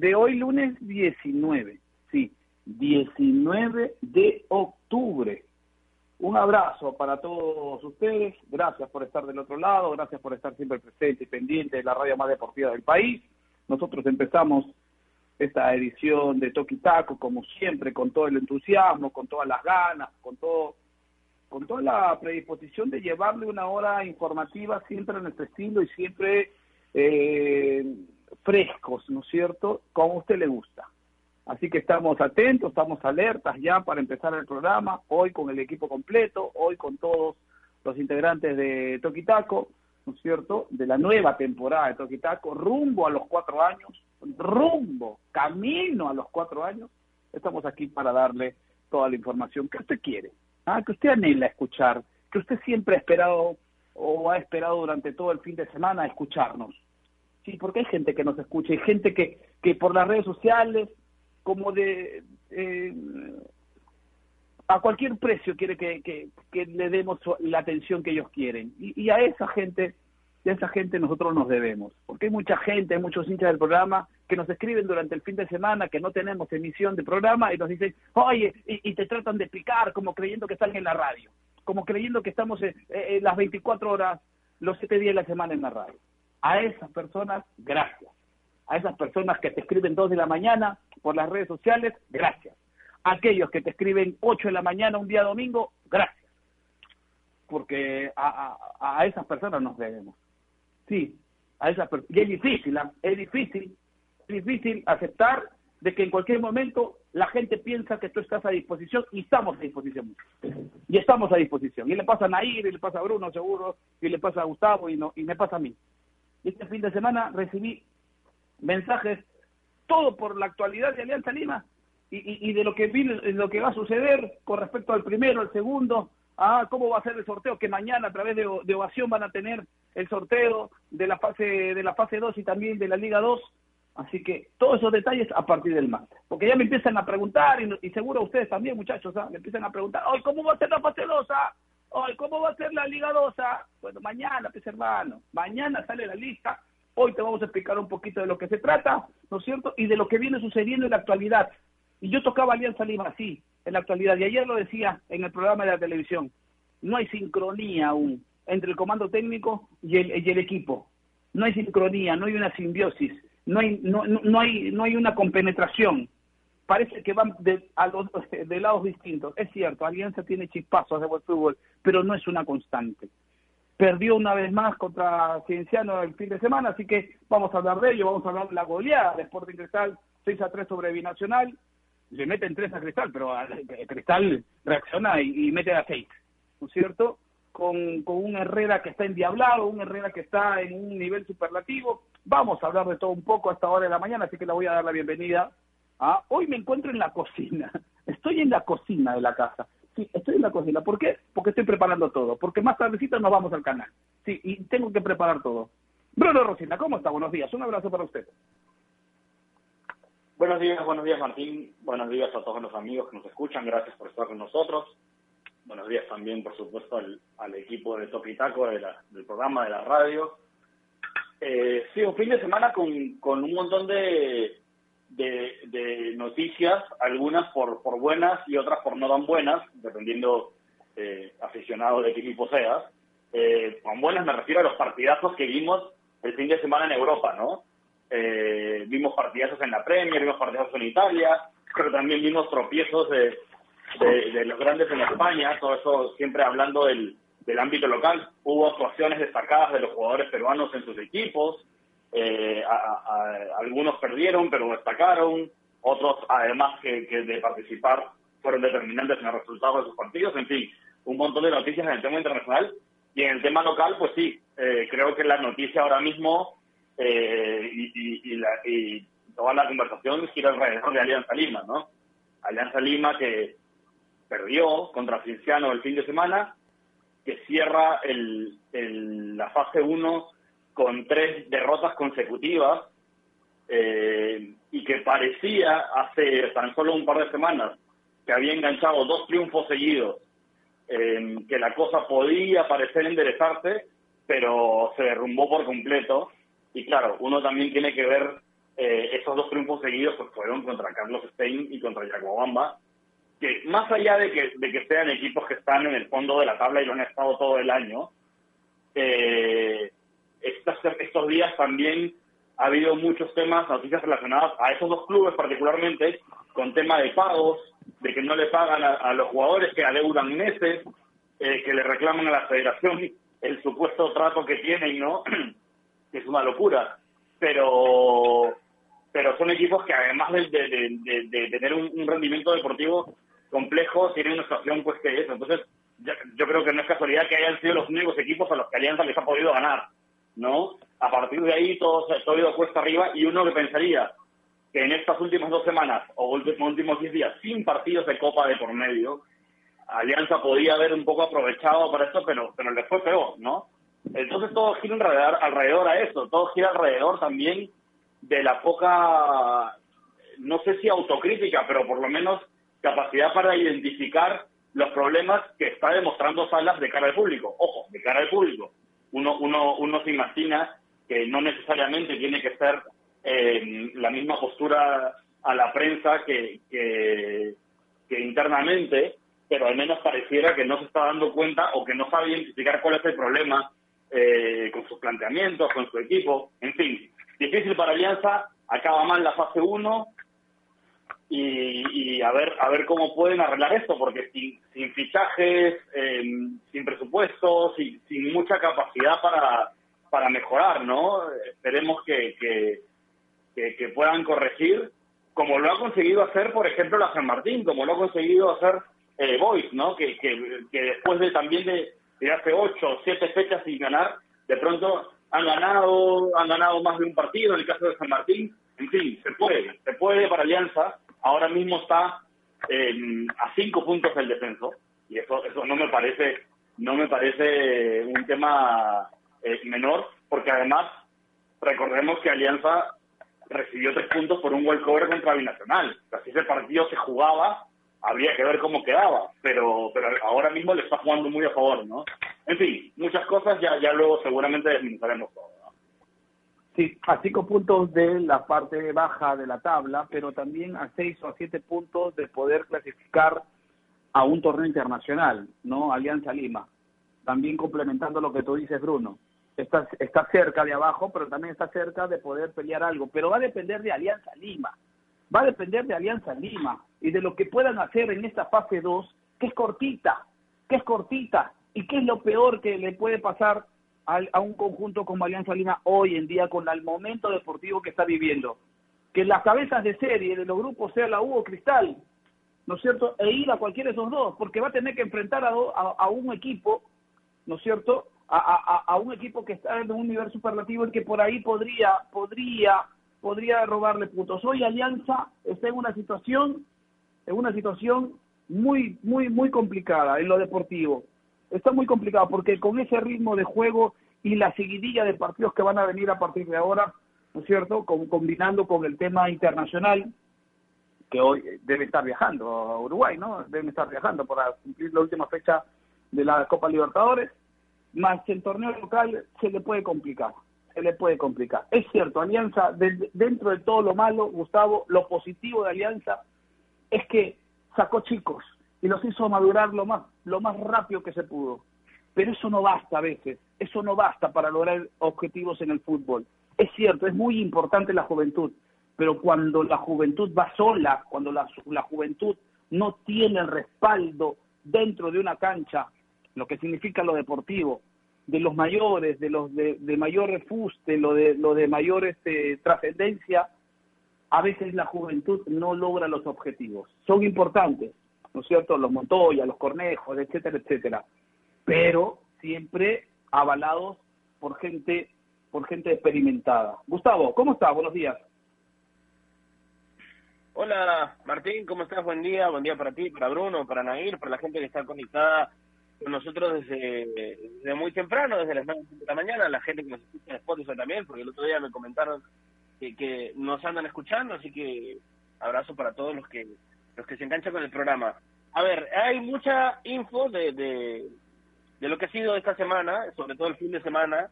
de hoy lunes 19. Sí, 19 de octubre. Un abrazo para todos ustedes. Gracias por estar del otro lado. Gracias por estar siempre presente y pendiente de la radio más deportiva del país. Nosotros empezamos esta edición de Toki Taco, como siempre, con todo el entusiasmo, con todas las ganas, con todo con toda la predisposición de llevarle una hora informativa siempre en nuestro estilo y siempre eh, frescos, ¿no es cierto? Como usted le gusta. Así que estamos atentos, estamos alertas ya para empezar el programa, hoy con el equipo completo, hoy con todos los integrantes de Toquitaco, ¿no es cierto?, de la nueva temporada de Toquitaco, rumbo a los cuatro años, rumbo, camino a los cuatro años, estamos aquí para darle toda la información que usted quiere, ¿ah? que usted anhela escuchar, que usted siempre ha esperado o ha esperado durante todo el fin de semana escucharnos. Sí, porque hay gente que nos escucha, hay gente que, que por las redes sociales como de eh, a cualquier precio quiere que, que, le demos la atención que ellos quieren. Y, a esa gente a esa gente nosotros nos debemos. Porque hay mucha gente hay muchos hinchas del programa que nos escriben durante el fin de semana que no tenemos emisión de programa y nos dicen oye y, te tratan de explicar como creyendo que están en la radio como creyendo que estamos en, en las 24 horas los 7 días de la semana en la radio a esas personas gracias a esas personas que te escriben 2 de la mañana por las redes sociales, gracias. A aquellos que te escriben 8 de la mañana un día domingo, gracias. Porque a, a, esas personas nos debemos. Sí, a esas Y es difícil, ¿ah? es difícil, es difícil aceptar de que en cualquier momento la gente piensa que tú estás a disposición y estamos a disposición. Y estamos a disposición. Y le pasa a Nair, y le pasa a Bruno seguro, y le pasa a Gustavo y, no, y me pasa a mí. Este fin de semana recibí mensajes, todo por la actualidad de Alianza Lima y, de lo que viene, lo que va a suceder con respecto al primero, al segundo, a cómo va a ser el sorteo, que mañana a través de, ovación van a tener el sorteo de la fase de la fase 2 y también de la Liga 2. Así que todos esos detalles a partir del martes. Porque ya me empiezan a preguntar, y, seguro ustedes también, muchachos, ¿ah? me empiezan a preguntar, ¿cómo va a ser la fase 2? Ah? Hoy, ¿cómo va a ser la Liga 2? Ah? Bueno, mañana, pues hermano, mañana sale la lista Hoy te vamos a explicar un poquito de lo que se trata, ¿no es cierto? Y de lo que viene sucediendo en la actualidad. Y yo tocaba Alianza Lima así, en la actualidad. Y ayer lo decía en el programa de la televisión. No hay sincronía aún entre el comando técnico y el, y el equipo. No hay sincronía, no hay una simbiosis, no hay, no, no, hay, no hay una compenetración. Parece que van de, a los, de lados distintos. Es cierto, Alianza tiene chispazos de buen fútbol, pero no es una constante perdió una vez más contra Cienciano el fin de semana, así que vamos a hablar de ello, vamos a hablar de la goleada de Sporting Cristal 6 a 3 sobre Binacional, le meten 3 a Cristal, pero Cristal reacciona y, mete a 6, ¿no es cierto? Con, con un Herrera que está endiablado, un Herrera que está en un nivel superlativo, vamos a hablar de todo un poco a esta hora de la mañana, así que le voy a dar la bienvenida. A Hoy me encuentro en la cocina, estoy en la cocina de la casa Sí, estoy en la cocina. ¿Por qué? Porque estoy preparando todo. Porque más tardecito nos vamos al canal. Sí, y tengo que preparar todo. Bruno Rosina, ¿cómo está? Buenos días. Un abrazo para usted. Buenos días, buenos días Martín. Buenos días a todos los amigos que nos escuchan. Gracias por estar con nosotros. Buenos días también, por supuesto, al, equipo de Topitaco de del programa de la radio. Eh, sí, un fin de semana con, con un montón de, de, noticias, algunas por, por buenas y otras por no tan buenas, dependiendo eh, aficionado de qué equipo seas. Eh, con buenas me refiero a los partidazos que vimos el fin de semana en Europa, ¿no? Eh, vimos partidazos en la Premier, vimos partidazos en Italia, pero también vimos tropiezos de, de, los grandes en España, todo eso siempre hablando del, del ámbito local. Hubo actuaciones destacadas de los jugadores peruanos en sus equipos, eh, algunos perdieron, pero destacaron. Otros, además que, de participar, fueron determinantes en el resultado de sus partidos. En fin, un montón de noticias en el tema internacional. Y en el tema local, pues sí, eh, creo que la noticia ahora mismo eh, y, la, y toda la conversación gira alrededor de Alianza Lima, ¿no? Alianza Lima que perdió contra Cienciano el fin de semana, que cierra el, la fase 1 con tres derrotas consecutivas, eh, y que parecía hace tan solo un par de semanas que había enganchado dos triunfos seguidos, que la cosa podía parecer enderezarse, pero se derrumbó por completo. Y claro, uno también tiene que ver eh, esos dos triunfos seguidos, pues fueron contra Carlos Stein y contra Bamba, que más allá de que, de que sean equipos que están en el fondo de la tabla y lo han estado todo el año, eh, estos, estos días también ha habido muchos temas, noticias relacionadas a esos dos clubes particularmente, con tema de pagos, de que no le pagan a, los jugadores que adeudan meses, eh, que le reclaman a la federación el supuesto trato que tienen, ¿no? es una locura. Pero pero son equipos que además de, tener un, rendimiento deportivo complejo, tienen una situación pues que eso. Entonces, yo creo que no es casualidad que hayan sido los únicos equipos a los que Alianza les ha podido ganar, ¿no? A partir de ahí todo se ha ido cuesta arriba y uno que pensaría que en estas últimas dos semanas o últimos, diez días, sin partidos de Copa de por medio, Alianza podía haber un poco aprovechado para esto, pero, pero le fue peor, ¿no? Entonces todo gira alrededor, alrededor a eso, todo gira alrededor también de la poca, no sé si autocrítica, pero por lo menos capacidad para identificar los problemas que está demostrando Salas de cara al público. Ojo, de cara al público. Uno, uno, uno se imagina que no necesariamente tiene que ser eh, la misma postura a la prensa que, que, internamente, pero al menos pareciera que no se está dando cuenta o que no sabe identificar cuál es el problema eh, con sus planteamientos, con su equipo. En fin, difícil para Alianza, acaba mal la fase 1 y, a ver a ver cómo pueden arreglar esto, porque sin, sin fichajes, em, sin sin mucha capacidad para, para mejorar, ¿no? Esperemos que, que, puedan corregir, como lo ha conseguido hacer, por ejemplo, la San Martín, como lo ha conseguido hacer eh, Boys, ¿no? Que, que, después de también de, de hace ocho o siete fechas sin ganar, de pronto han ganado, han ganado más de un partido en el caso de San Martín. En fin, se puede, se puede para Alianza. Ahora mismo está a cinco puntos del descenso y eso, eso no me parece, no me parece un tema eh, menor, porque además recordemos que Alianza recibió tres puntos por un walkover contra Binacional. si ese partido se jugaba, habría que ver cómo quedaba, pero, pero ahora mismo le está jugando muy a favor, ¿no? En fin, muchas cosas, ya, ya luego seguramente desminuzaremos todo. Sí, a cinco puntos de la parte baja de la tabla, pero también a seis o a siete puntos de poder clasificar a un torneo internacional, ¿no? Alianza Lima. También complementando lo que tú dices, Bruno. Está, está cerca de abajo, pero también está cerca de poder pelear algo. Pero va a depender de Alianza Lima va a depender de Alianza Lima y de lo que puedan hacer en esta fase 2, que es cortita, que es cortita, y qué es lo peor que le puede pasar a, un conjunto como Alianza Lima hoy en día con el momento deportivo que está viviendo. Que las cabezas de serie de los grupos sea la Hugo Cristal, ¿no es cierto? E ir a cualquiera de esos dos, porque va a tener que enfrentar a, un equipo, ¿no es cierto? A, a, un equipo que está en un nivel superlativo y que por ahí podría, podría podría robarle puntos. Hoy Alianza está en una situación, en una situación muy, muy, muy complicada en lo deportivo. Está muy complicado porque con ese ritmo de juego y la seguidilla de partidos que van a venir a partir de ahora, ¿no es cierto? combinando con el tema internacional, que hoy debe estar viajando a Uruguay, ¿no? Deben estar viajando para cumplir la última fecha de la Copa Libertadores, más el torneo local se le puede complicar se le puede complicar. Es cierto, Alianza, dentro de todo lo malo, Gustavo, lo positivo de Alianza es que sacó chicos y los hizo madurar lo más, lo más rápido que se pudo. Pero eso no basta a veces, eso no basta para lograr objetivos en el fútbol. Es cierto, es muy importante la juventud, pero cuando la juventud va sola, cuando la, la juventud no tiene el respaldo dentro de una cancha, lo que significa lo deportivo, de los mayores, de los de, mayor refuste, lo de, lo de mayor este, trascendencia, a veces la juventud no logra los objetivos. Son importantes, ¿no es cierto? Los Montoya, los Cornejos, etcétera, etcétera. Pero siempre avalados por gente, por gente experimentada. Gustavo, ¿cómo estás? Buenos días. Hola Martín, ¿cómo estás? Buen día, buen día para ti, para Bruno, para Nair, para la gente que está conectada nosotros desde, muy temprano, desde las 9 de la mañana, la gente que nos escucha en Spotify también, porque el otro día me comentaron que, nos andan escuchando, así que abrazo para todos los que los que se enganchan con el programa. A ver, hay mucha info de, de, de lo que ha sido esta semana, sobre todo el fin de semana,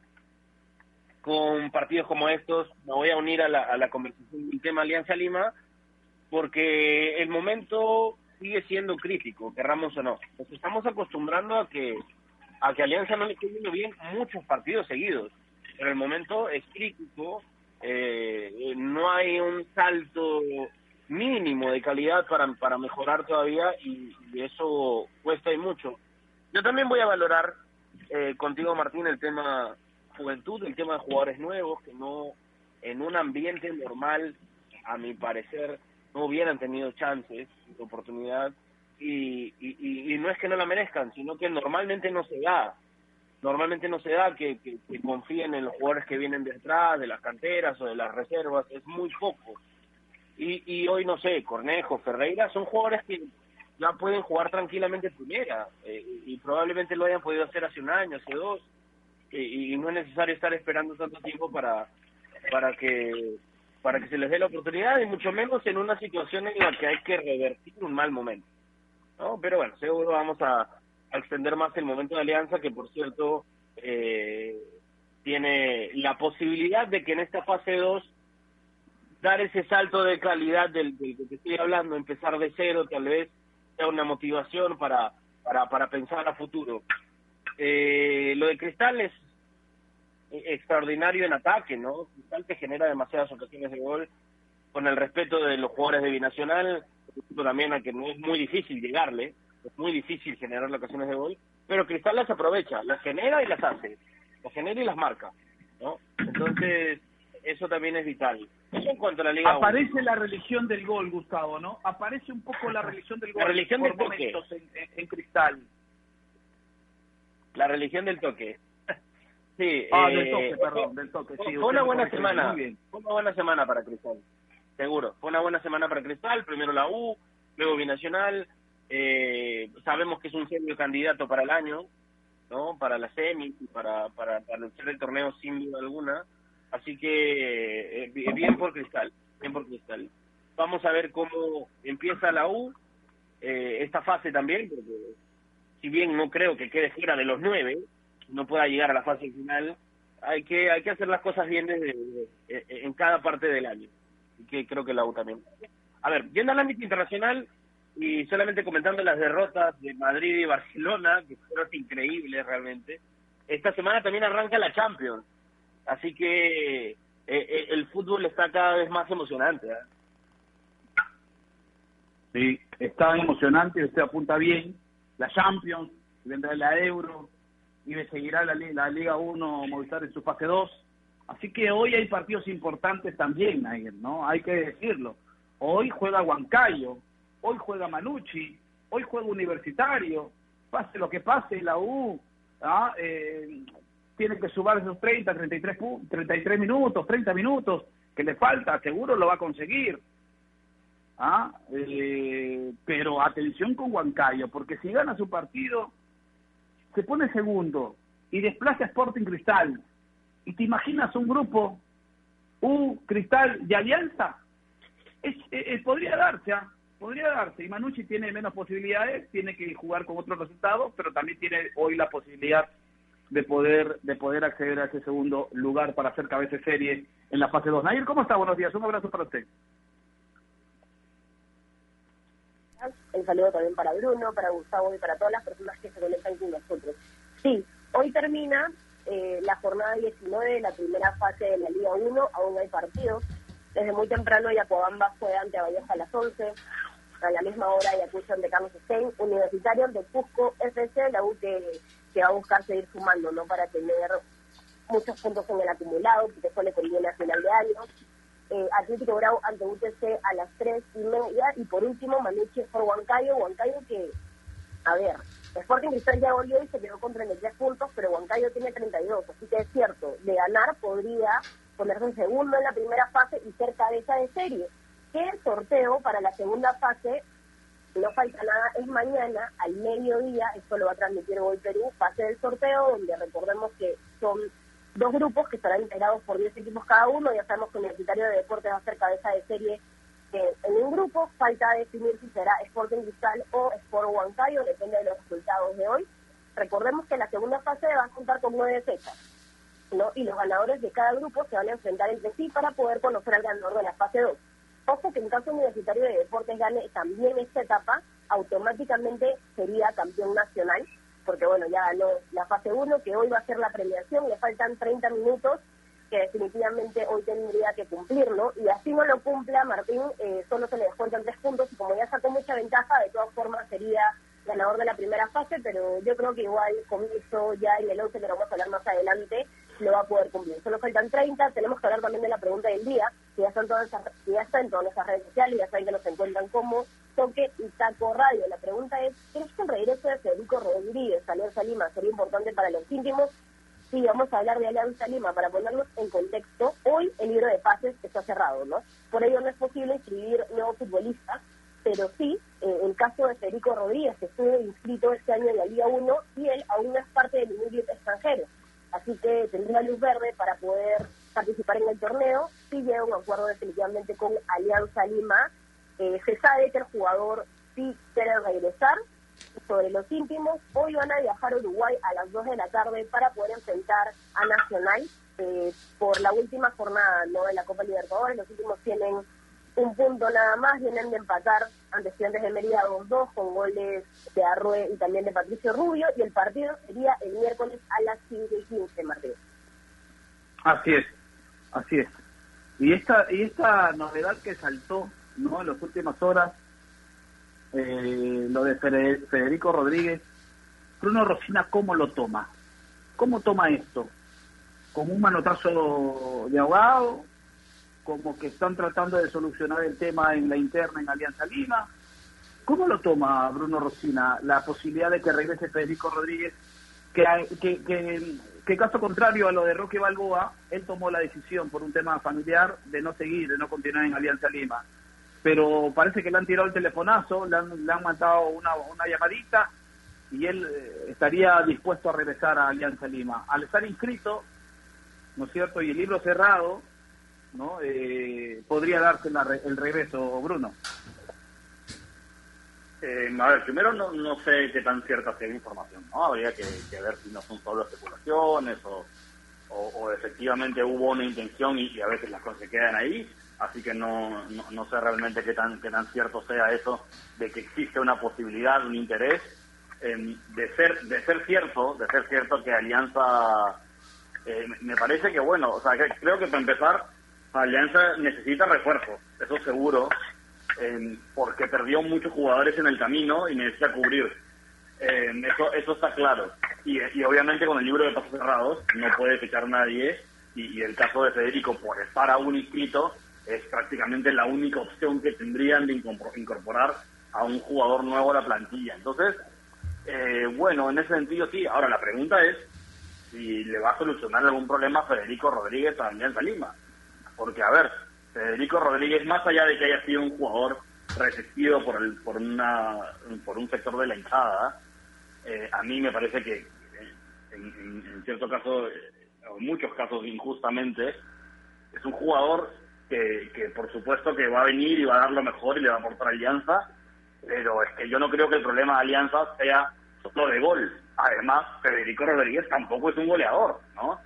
con partidos como estos. Me voy a unir a la, a la conversación del tema Alianza Lima, porque el momento sigue siendo crítico, querramos o no. Nos estamos acostumbrando a que a que Alianza no le esté yendo bien muchos partidos seguidos, pero el momento es crítico, eh, no hay un salto mínimo de calidad para, para mejorar todavía y, eso cuesta y mucho. Yo también voy a valorar eh, contigo, Martín, el tema juventud, el tema de jugadores nuevos que no en un ambiente normal, a mi parecer, no hubieran tenido chances, oportunidad, y, y, y, no es que no la merezcan, sino que normalmente no se da. Normalmente no se da que, que, confíen en los jugadores que vienen detrás, de las canteras o de las reservas, es muy poco. Y, y hoy, no sé, Cornejo, Ferreira, son jugadores que ya pueden jugar tranquilamente primera, eh, y probablemente lo hayan podido hacer hace un año, hace dos, y, y no es necesario estar esperando tanto tiempo para, para que para que se les dé la oportunidad y mucho menos en una situación en la que hay que revertir un mal momento. ¿no? Pero bueno, seguro vamos a, extender más el momento de alianza, que por cierto eh, tiene la posibilidad de que en esta fase 2 dar ese salto de calidad del, que te estoy hablando, empezar de cero, tal vez sea una motivación para, para, para pensar a futuro. Eh, lo de Cristal es extraordinario en ataque, ¿no? Cristal te genera demasiadas ocasiones de gol, con el respeto de los jugadores de Binacional, también a que no es muy difícil llegarle, es muy difícil generar ocasiones de gol, pero Cristal las aprovecha, las genera y las hace, las genera y las marca, ¿no? Entonces, eso también es vital. Eso en cuanto a la Liga Aparece la religión del gol, Gustavo, ¿no? Aparece un poco la religión del gol. La religión del toque. En, Cristal. La religión del toque. Sí. Ah, del toque, perdón, del toque. Sí, fue una buena semana. Fue una buena semana para Cristal seguro. Fue una buena semana para Cristal, primero la U, luego Binacional. Eh, sabemos que es un serio candidato para el año, ¿no? Para la semi, para, para, para luchar el torneo sin duda alguna. Así que eh, bien por Cristal, bien por Cristal. Vamos a ver cómo empieza la U, eh, esta fase también, porque si bien no creo que quede fuera de los nueve, no pueda llegar a la fase final, hay que hay que hacer las cosas bien desde, en cada parte del año que creo que la U también. A ver, yendo al ámbito internacional y solamente comentando las derrotas de Madrid y Barcelona, que fueron increíbles realmente, esta semana también arranca la Champions. Así que eh, eh, el fútbol está cada vez más emocionante. ¿eh? Sí, está emocionante, usted apunta bien. La Champions, vendrá la Euro, y seguirá la, Liga 1 Movistar en su fase 2 Así que hoy hay partidos importantes también, ¿no? Hay que decirlo. Hoy juega Huancayo, hoy juega Manucci, hoy juega Universitario. Pase lo que pase, la U ¿ah? eh, tiene que sumar esos 30, 33, 33 minutos, 30 minutos que le falta, seguro lo va a conseguir. ¿Ah? Eh, pero atención con Huancayo, porque si gana su partido, se pone segundo y desplaza Sporting Cristal, ¿Y te imaginas un grupo U, Cristal y Alianza? Es, podría darse, ¿ah? podría darse. Y Manucci tiene menos posibilidades, tiene que jugar con otros resultados, pero también tiene hoy la posibilidad de poder de poder acceder a ese segundo lugar para hacer cabeza serie en la fase 2. Nair, ¿cómo está? Buenos días, un abrazo para usted. Un saludo también para Bruno, para Gustavo y para todas las personas que se conectan con nosotros. Sí, hoy termina eh, la jornada 19 de la primera fase de la Liga 1, aún hay partidos. Desde muy temprano Yacobamba fue ante Vallejo a las 11, a la misma hora Ayacucho ante Carlos Stein, Universitario ante Cusco FC, la U que, va a buscar seguir sumando, ¿no? Para tener muchos puntos en el acumulado, porque eso le conviene a final de año. Eh, Atlético Bravo ante UTC a las 3 y media, y por último Manuche por Huancayo, Huancayo que, a ver, Sporting Cristal ya volvió y se quedó con 33 puntos, pero Huancayo tiene 32, así que es cierto, de ganar podría ponerse en segundo en la primera fase y ser cabeza de serie. Que sorteo para la segunda fase, no falta nada, es mañana al mediodía, esto lo va a transmitir hoy Perú, fase del sorteo, donde recordemos que son dos grupos que estarán integrados por 10 equipos cada uno. Ya sabemos que Universitario de Deportes va a ser cabeza de serie en un grupo. Falta definir si será Sporting Cristal o Sport Huancayo, depende de los resultados de hoy. Recordemos que la segunda fase va a contar con nueve fechas. ¿no? Y los ganadores de cada grupo se van a enfrentar entre sí para poder conocer al ganador de la fase 2. Ojo que en caso universitario de deportes gane también esta etapa, automáticamente sería campeón nacional, porque bueno, ya ganó la fase 1, que hoy va a ser la premiación, le faltan 30 minutos, que definitivamente hoy tendría que cumplirlo, y así no lo cumpla Martín, eh, solo se le descuentan tres puntos, y como ya sacó mucha ventaja, de todas formas sería ganador de la primera fase, pero yo creo que igual con eso ya en el 11 que vamos a hablar más adelante, lo va a poder cumplir. Solo faltan 30, tenemos que hablar también de la pregunta del día, que ya, están todas ya está en todas nuestras redes sociales, ya saben que nos encuentran como Toque y Taco Radio. La pregunta es, ¿crees que el regreso de Federico Rodríguez a Alianza Lima sería importante para los íntimos? Sí, vamos a hablar de Alianza Lima para ponernos en contexto. Hoy el libro de pases está cerrado, ¿no? Por ello no es posible inscribir nuevos futbolistas, pero sí, eh, el caso de Federico Rodríguez, que estuvo inscrito este año en la Liga 1 y él aún no es parte del grupo extranjero. Así que tendría luz verde para poder participar en el torneo. Si llega un acuerdo definitivamente con Alianza Lima. Eh, se sabe que el jugador sí quiere regresar. Sobre los íntimos, hoy van a viajar a Uruguay a las 2 de la tarde para poder enfrentar a Nacional eh, por la última jornada ¿no? de la Copa Libertadores. Los últimos tienen un punto nada más, vienen de empatar ante Estudiantes de Mérida 2-2 con goles de Arrue y también de Patricio Rubio y el partido sería el miércoles a las 5 y 15, Martín. Así es, así es. Y esta, y esta novedad que saltó ¿no? en las últimas horas, eh, lo de Federico Rodríguez, Bruno Rosina, ¿cómo lo toma? ¿Cómo toma esto? ¿Con un manotazo de ahogado? como que están tratando de solucionar el tema en la interna en Alianza Lima. ¿Cómo lo toma Bruno Rosina la posibilidad de que regrese Federico Rodríguez? Que, que, que, caso contrario a lo de Roque Balboa, él tomó la decisión por un tema familiar de no seguir, de no continuar en Alianza Lima. Pero parece que le han tirado el telefonazo, le han, le han mandado una, una llamadita y él eh, estaría dispuesto a regresar a Alianza Lima. Al estar inscrito, ¿no es cierto? Y el libro cerrado, ¿no? Eh, podría darse el regreso, Bruno. Eh, a ver, primero no, no sé qué tan cierta sea la información, ¿no? Habría que, ver si no son solo especulaciones o, o, efectivamente hubo una intención y, a veces las cosas se quedan ahí, así que no, no, sé realmente qué tan, qué tan cierto sea eso de que existe una posibilidad, un interés. de ser de ser cierto, de ser cierto que Alianza, eh, me parece que bueno, o sea, creo que para empezar Alianza necesita refuerzo, eso seguro, porque perdió muchos jugadores en el camino y necesita cubrir. eso, eso está claro. Y, obviamente con el libro de pasos cerrados no puede fichar nadie y, el caso de Federico por estar aún inscrito es prácticamente la única opción que tendrían de incorporar a un jugador nuevo a la plantilla. Entonces, eh, bueno, en ese sentido sí. Ahora la pregunta es si le va a solucionar algún problema a Federico Rodríguez a Alianza Lima porque, a ver, Federico Rodríguez, más allá de que haya sido un jugador resistido por, el, por, una, por un sector de la hinchada, eh, a mí me parece que eh, en, cierto caso, eh, en muchos casos injustamente, es un jugador que, por supuesto que va a venir y va a dar lo mejor y le va a aportar alianza, pero es que yo no creo que el problema de alianza sea solo de gol. Además, Federico Rodríguez tampoco es un goleador, ¿no?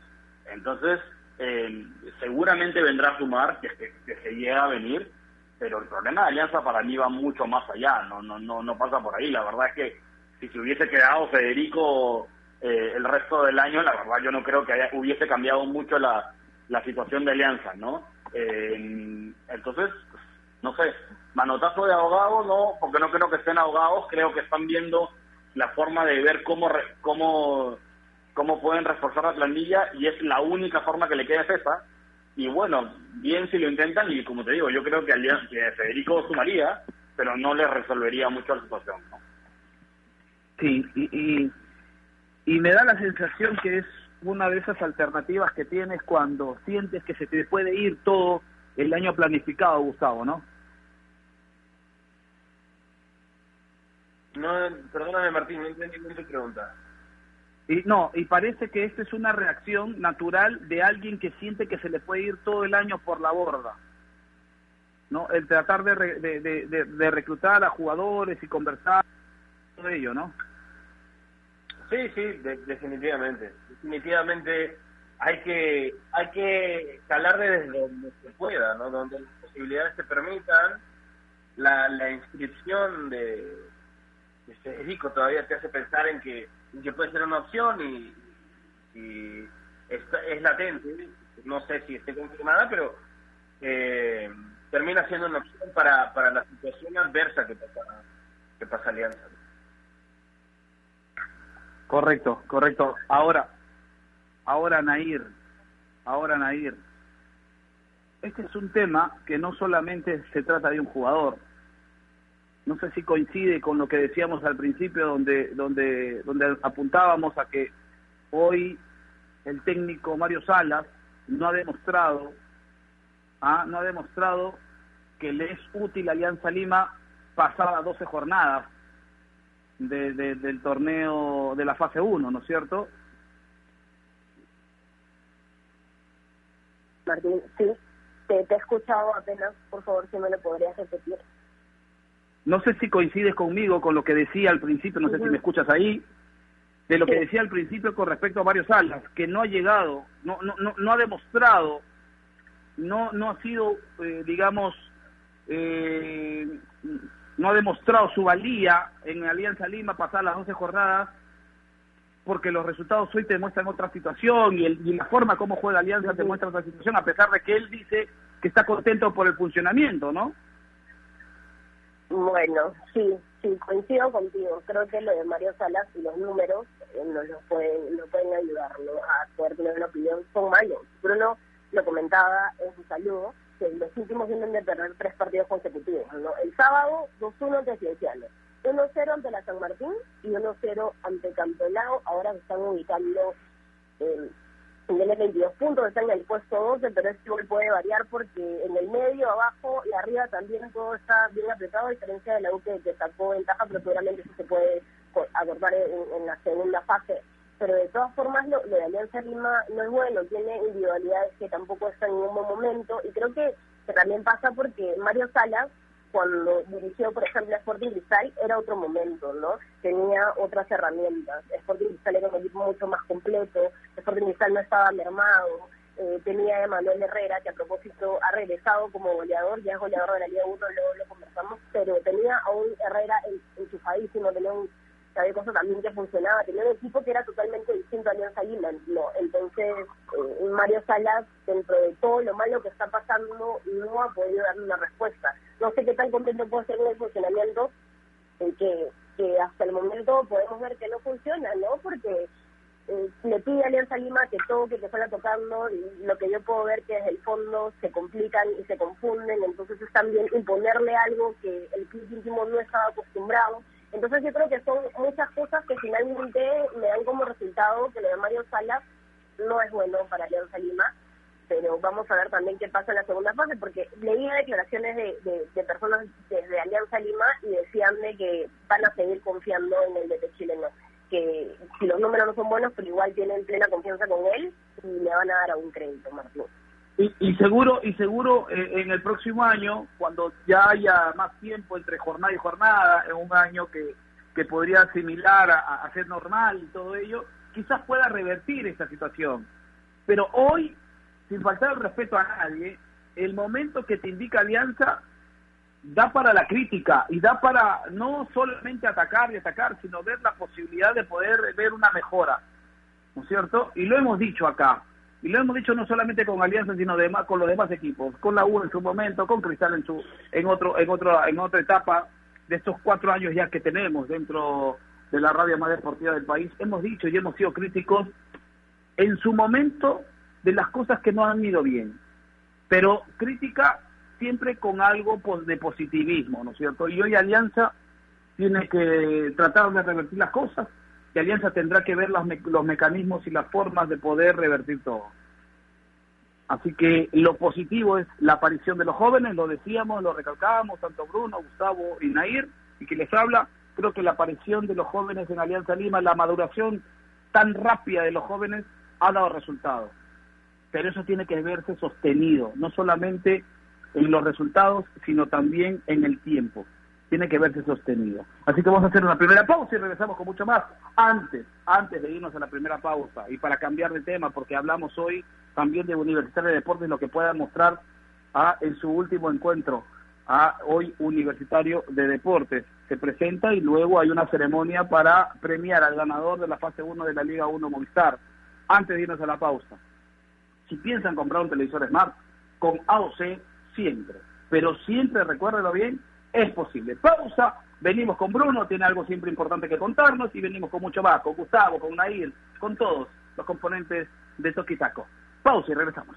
Entonces, eh, seguramente vendrá a sumar, que, se llega a venir, pero el problema de Alianza para mí va mucho más allá, no, no, no, no pasa por ahí. La verdad es que si se hubiese quedado Federico eh, el resto del año, la verdad yo no creo que haya, hubiese cambiado mucho la situación de Alianza, ¿no? Eh, entonces, no sé, manotazo de abogados, no, porque no creo que estén ahogados, creo que están viendo la forma de ver cómo, cómo cómo pueden reforzar la plantilla y es la única forma que le queda esa. Y bueno, bien si lo intentan y como te digo, yo creo que, que Federico sumaría, pero no le resolvería mucho la situación. ¿no? Sí, y, y, me da la sensación que es una de esas alternativas que tienes cuando sientes que se te puede ir todo el año planificado, Gustavo, ¿no? No, perdóname Martín, no entendí tu pregunta. Y no, y parece que esta es una reacción natural de alguien que siente que se le puede ir todo el año por la borda. ¿No? El tratar de, de, de, de reclutar a jugadores y conversar todo ello, ¿no? Sí, sí, definitivamente. Definitivamente hay que hay que calar desde donde se pueda, ¿no? Donde las posibilidades se permitan. La, la inscripción de, de Federico todavía te hace pensar en que, que puede ser una opción y, y es, latente. No sé si esté confirmada, pero eh, termina siendo una opción para, para la situación adversa que pasa, que pasa Alianza. Correcto, correcto. Ahora, ahora Nair, ahora Nair. Este es un tema que no solamente se trata de un jugador. No sé si coincide con lo que decíamos al principio, donde, donde, donde apuntábamos a que hoy el técnico Mario Salas no ha demostrado, ¿ah? no ha demostrado que le es útil a Alianza Lima pasadas 12 jornadas de, del torneo de la fase 1, ¿no es cierto? Martín, sí, te, he escuchado apenas, por favor, si me lo podrías repetir. No sé si coincides conmigo con lo que decía al principio, no sé si me escuchas ahí, de lo que decía al principio con respecto a varios Salas, que no ha llegado, no, no, no, no ha demostrado, no, no ha sido, eh, digamos, eh, no ha demostrado su valía en Alianza Lima pasar las 12 jornadas porque los resultados hoy te muestran otra situación y, el, y la forma como juega Alianza te muestra otra situación, a pesar de que él dice que está contento por el funcionamiento, ¿no? Bueno, sí, sí, coincido contigo. Creo que lo de Mario Salas y los números eh, nos lo pueden, nos pueden ayudar a poder tener una opinión. Son malos. Bruno lo comentaba en su saludo los últimos vienen de perder tres partidos consecutivos. El sábado, 2-1 ante Cienciano, 1-0 ante la San Martín y 1-0 ante Campolao. Ahora se están ubicando eh, en el 22 puntos, están en el puesto 12, pero este gol puede variar porque en el medio, abajo y arriba también todo está bien apretado, a diferencia de la U que, sacó ventaja, pero seguramente eso se puede acortar en la segunda fase pero de todas formas lo, de Alianza Lima no es bueno, tiene individualidades que tampoco están en un buen momento y creo que, también pasa porque Mario Salas cuando dirigió, por ejemplo, a Sporting Cristal, era otro momento, ¿no? Tenía otras herramientas. Sporting Cristal era un equipo mucho más completo, Sporting Cristal no estaba mermado, eh, tenía a Emanuel Herrera, que a propósito ha regresado como goleador, ya es goleador de la Liga 1, luego lo conversamos, pero tenía a un Herrera enchufadísimo, tenía un que había cosas también que funcionaba, tenía un equipo que era totalmente distinto a Alianza Lima, ¿no? Entonces, eh, Mario Salas, dentro de todo lo malo que está pasando, no ha podido darle una respuesta. No sé qué tan contento puede ser el funcionamiento, en que, que hasta el momento podemos ver que no funciona, ¿no? Porque eh, le pide a Alianza Lima que toque, que fuera tocando, y lo que yo puedo ver que desde el fondo se complican y se confunden, entonces es también imponerle algo que el club íntimo no estaba acostumbrado entonces yo creo que son muchas cosas que finalmente me dan como resultado que lo de Mario Salas no es bueno para Alianza Lima, pero vamos a ver también qué pasa en la segunda fase, porque leí declaraciones de, de, personas desde Alianza Lima y decían de que van a seguir confiando en el DT chileno, que si los números no son buenos, pero igual tienen plena confianza con él y le van a dar a un crédito, Martín. Y, seguro y seguro eh, en el próximo año cuando ya haya más tiempo entre jornada y jornada en un año que, que podría asimilar a, a, ser normal y todo ello quizás pueda revertir esta situación pero hoy sin faltar el respeto a nadie el momento que te indica Alianza da para la crítica y da para no solamente atacar y atacar sino ver la posibilidad de poder ver una mejora ¿no es cierto? y lo hemos dicho acá y lo hemos dicho no solamente con Alianza, sino además con los demás equipos, con la U en su momento, con Cristal en su en otro en otro en otra etapa de estos cuatro años ya que tenemos dentro de la radio más deportiva del país, hemos dicho y hemos sido críticos en su momento de las cosas que no han ido bien, pero crítica siempre con algo de positivismo, ¿no es cierto? Y hoy Alianza tiene que tratar de revertir las cosas, y Alianza tendrá que ver los, los mecanismos y las formas de poder revertir todo. Así que lo positivo es la aparición de los jóvenes, lo decíamos, lo recalcábamos, tanto Bruno, Gustavo y Nair, y que les habla, creo que la aparición de los jóvenes en Alianza Lima, la maduración tan rápida de los jóvenes ha dado resultados. Pero eso tiene que verse sostenido, no solamente en los resultados, sino también en el tiempo. Tiene que verse sostenido. Así que vamos a hacer una primera pausa y regresamos con mucho más. Antes, antes de irnos a la primera pausa y para cambiar de tema, porque hablamos hoy también de Universitario de Deportes, lo que pueda mostrar a, en su último encuentro a hoy Universitario de Deportes. Se presenta y luego hay una ceremonia para premiar al ganador de la fase 1 de la Liga 1 Movistar. Antes de irnos a la pausa, si piensan comprar un televisor Smart, con AOC siempre, pero siempre, recuérdenlo bien, es posible. Pausa, venimos con Bruno, tiene algo siempre importante que contarnos y venimos con mucho más, con Gustavo, con Nair, con todos los componentes de Toquitaco. Pausa y regresamos.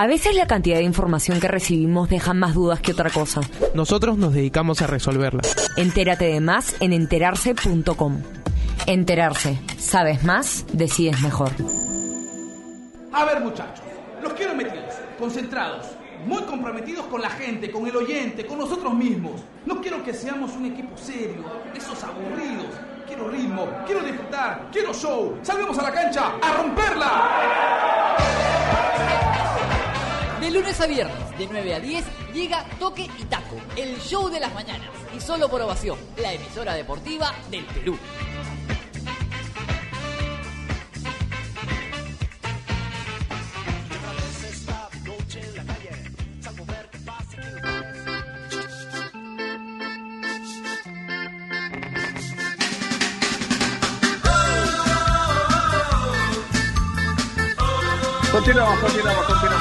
A veces la cantidad de información que recibimos deja más dudas que otra cosa. Nosotros nos dedicamos a resolverla. Entérate de más en enterarse.com. Enterarse. Sabes más, decides mejor. A ver, muchachos, los quiero metidos, concentrados, muy comprometidos con la gente, con el oyente, con nosotros mismos. No quiero que seamos un equipo serio, esos aburridos. Quiero ritmo, quiero disfrutar, quiero show. Salgamos a la cancha a romperla. De lunes a viernes, de 9 a 10, llega Toque y Taco, el show de las mañanas. Y solo por ovación, la emisora deportiva del Perú. Continuamos, continuamos, continuamos,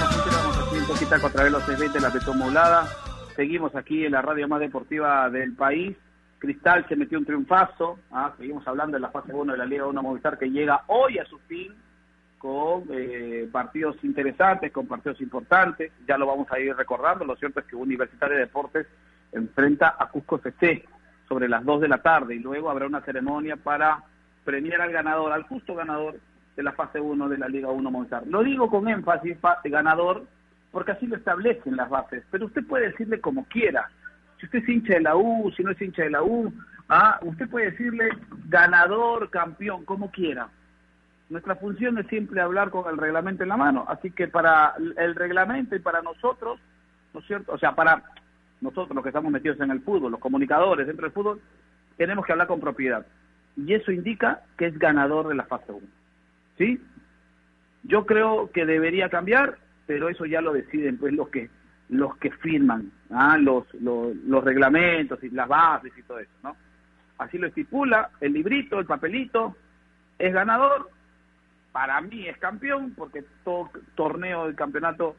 continuamos aquí en Toquitaco a través de los 620 la Moblada. Seguimos aquí en la radio más deportiva del país. Cristal se metió un triunfazo. ¿ah? Seguimos hablando de la fase 1 de la Liga 1 Movistar que llega hoy a su fin con eh, partidos interesantes, con partidos importantes. Ya lo vamos a ir recordando. Lo cierto es que Universitario de Deportes enfrenta a Cusco FC sobre las 2 de la tarde y luego habrá una ceremonia para premiar al ganador, al justo ganador de la fase 1 de la Liga 1 Movistar. Lo digo con énfasis, ganador, porque así lo establecen las bases, pero usted puede decirle como quiera. Si usted es hincha de la U, si no es hincha de la U, ah, usted puede decirle ganador, campeón, como quiera. Nuestra función es siempre hablar con el reglamento en la mano, así que para el reglamento y para nosotros, ¿no es cierto? O sea, para nosotros los que estamos metidos en el fútbol, los comunicadores dentro del fútbol, tenemos que hablar con propiedad. Y eso indica que es ganador de la fase 1. ¿sí? Yo creo que debería cambiar, pero eso ya lo deciden pues los que los que firman, ¿ah? los, los, reglamentos y las bases y todo eso, ¿no? Así lo estipula el librito, el papelito, es ganador, para mí es campeón, porque todo torneo del campeonato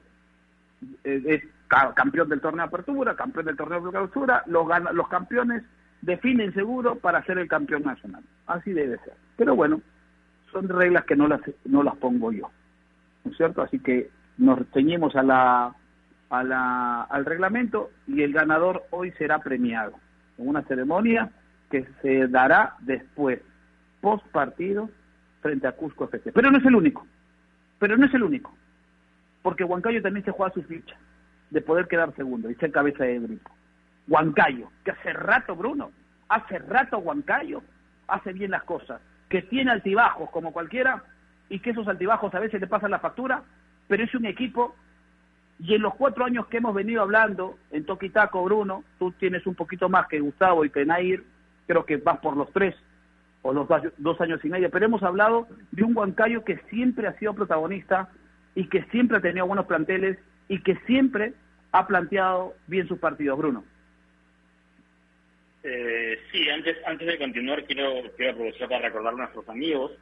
eh, es campeón del torneo de apertura, campeón del torneo de clausura, los, los campeones definen seguro para ser el campeón nacional. Así debe ser. Pero bueno, son reglas que no las, no las pongo yo, ¿no es cierto? Así que nos ceñimos a la, a la, al reglamento y el ganador hoy será premiado en una ceremonia que se dará después, post partido, frente a Cusco FC. Pero no es el único, pero no es el único, porque Huancayo también se juega su ficha de poder quedar segundo y ser cabeza de grupo. Huancayo, que hace rato, Bruno, hace rato Huancayo hace bien las cosas que tiene altibajos como cualquiera y que esos altibajos a veces le pasan la factura, pero es un equipo y en los cuatro años que hemos venido hablando en Toquitaco, Bruno, tú tienes un poquito más que Gustavo y que Nair, creo que vas por los tres o los dos años y medio, pero hemos hablado de un Huancayo que siempre ha sido protagonista y que siempre ha tenido buenos planteles y que siempre ha planteado bien sus partidos, Bruno. Eh, sí, antes antes de continuar quiero, quiero aprovechar para recordar a nuestros amigos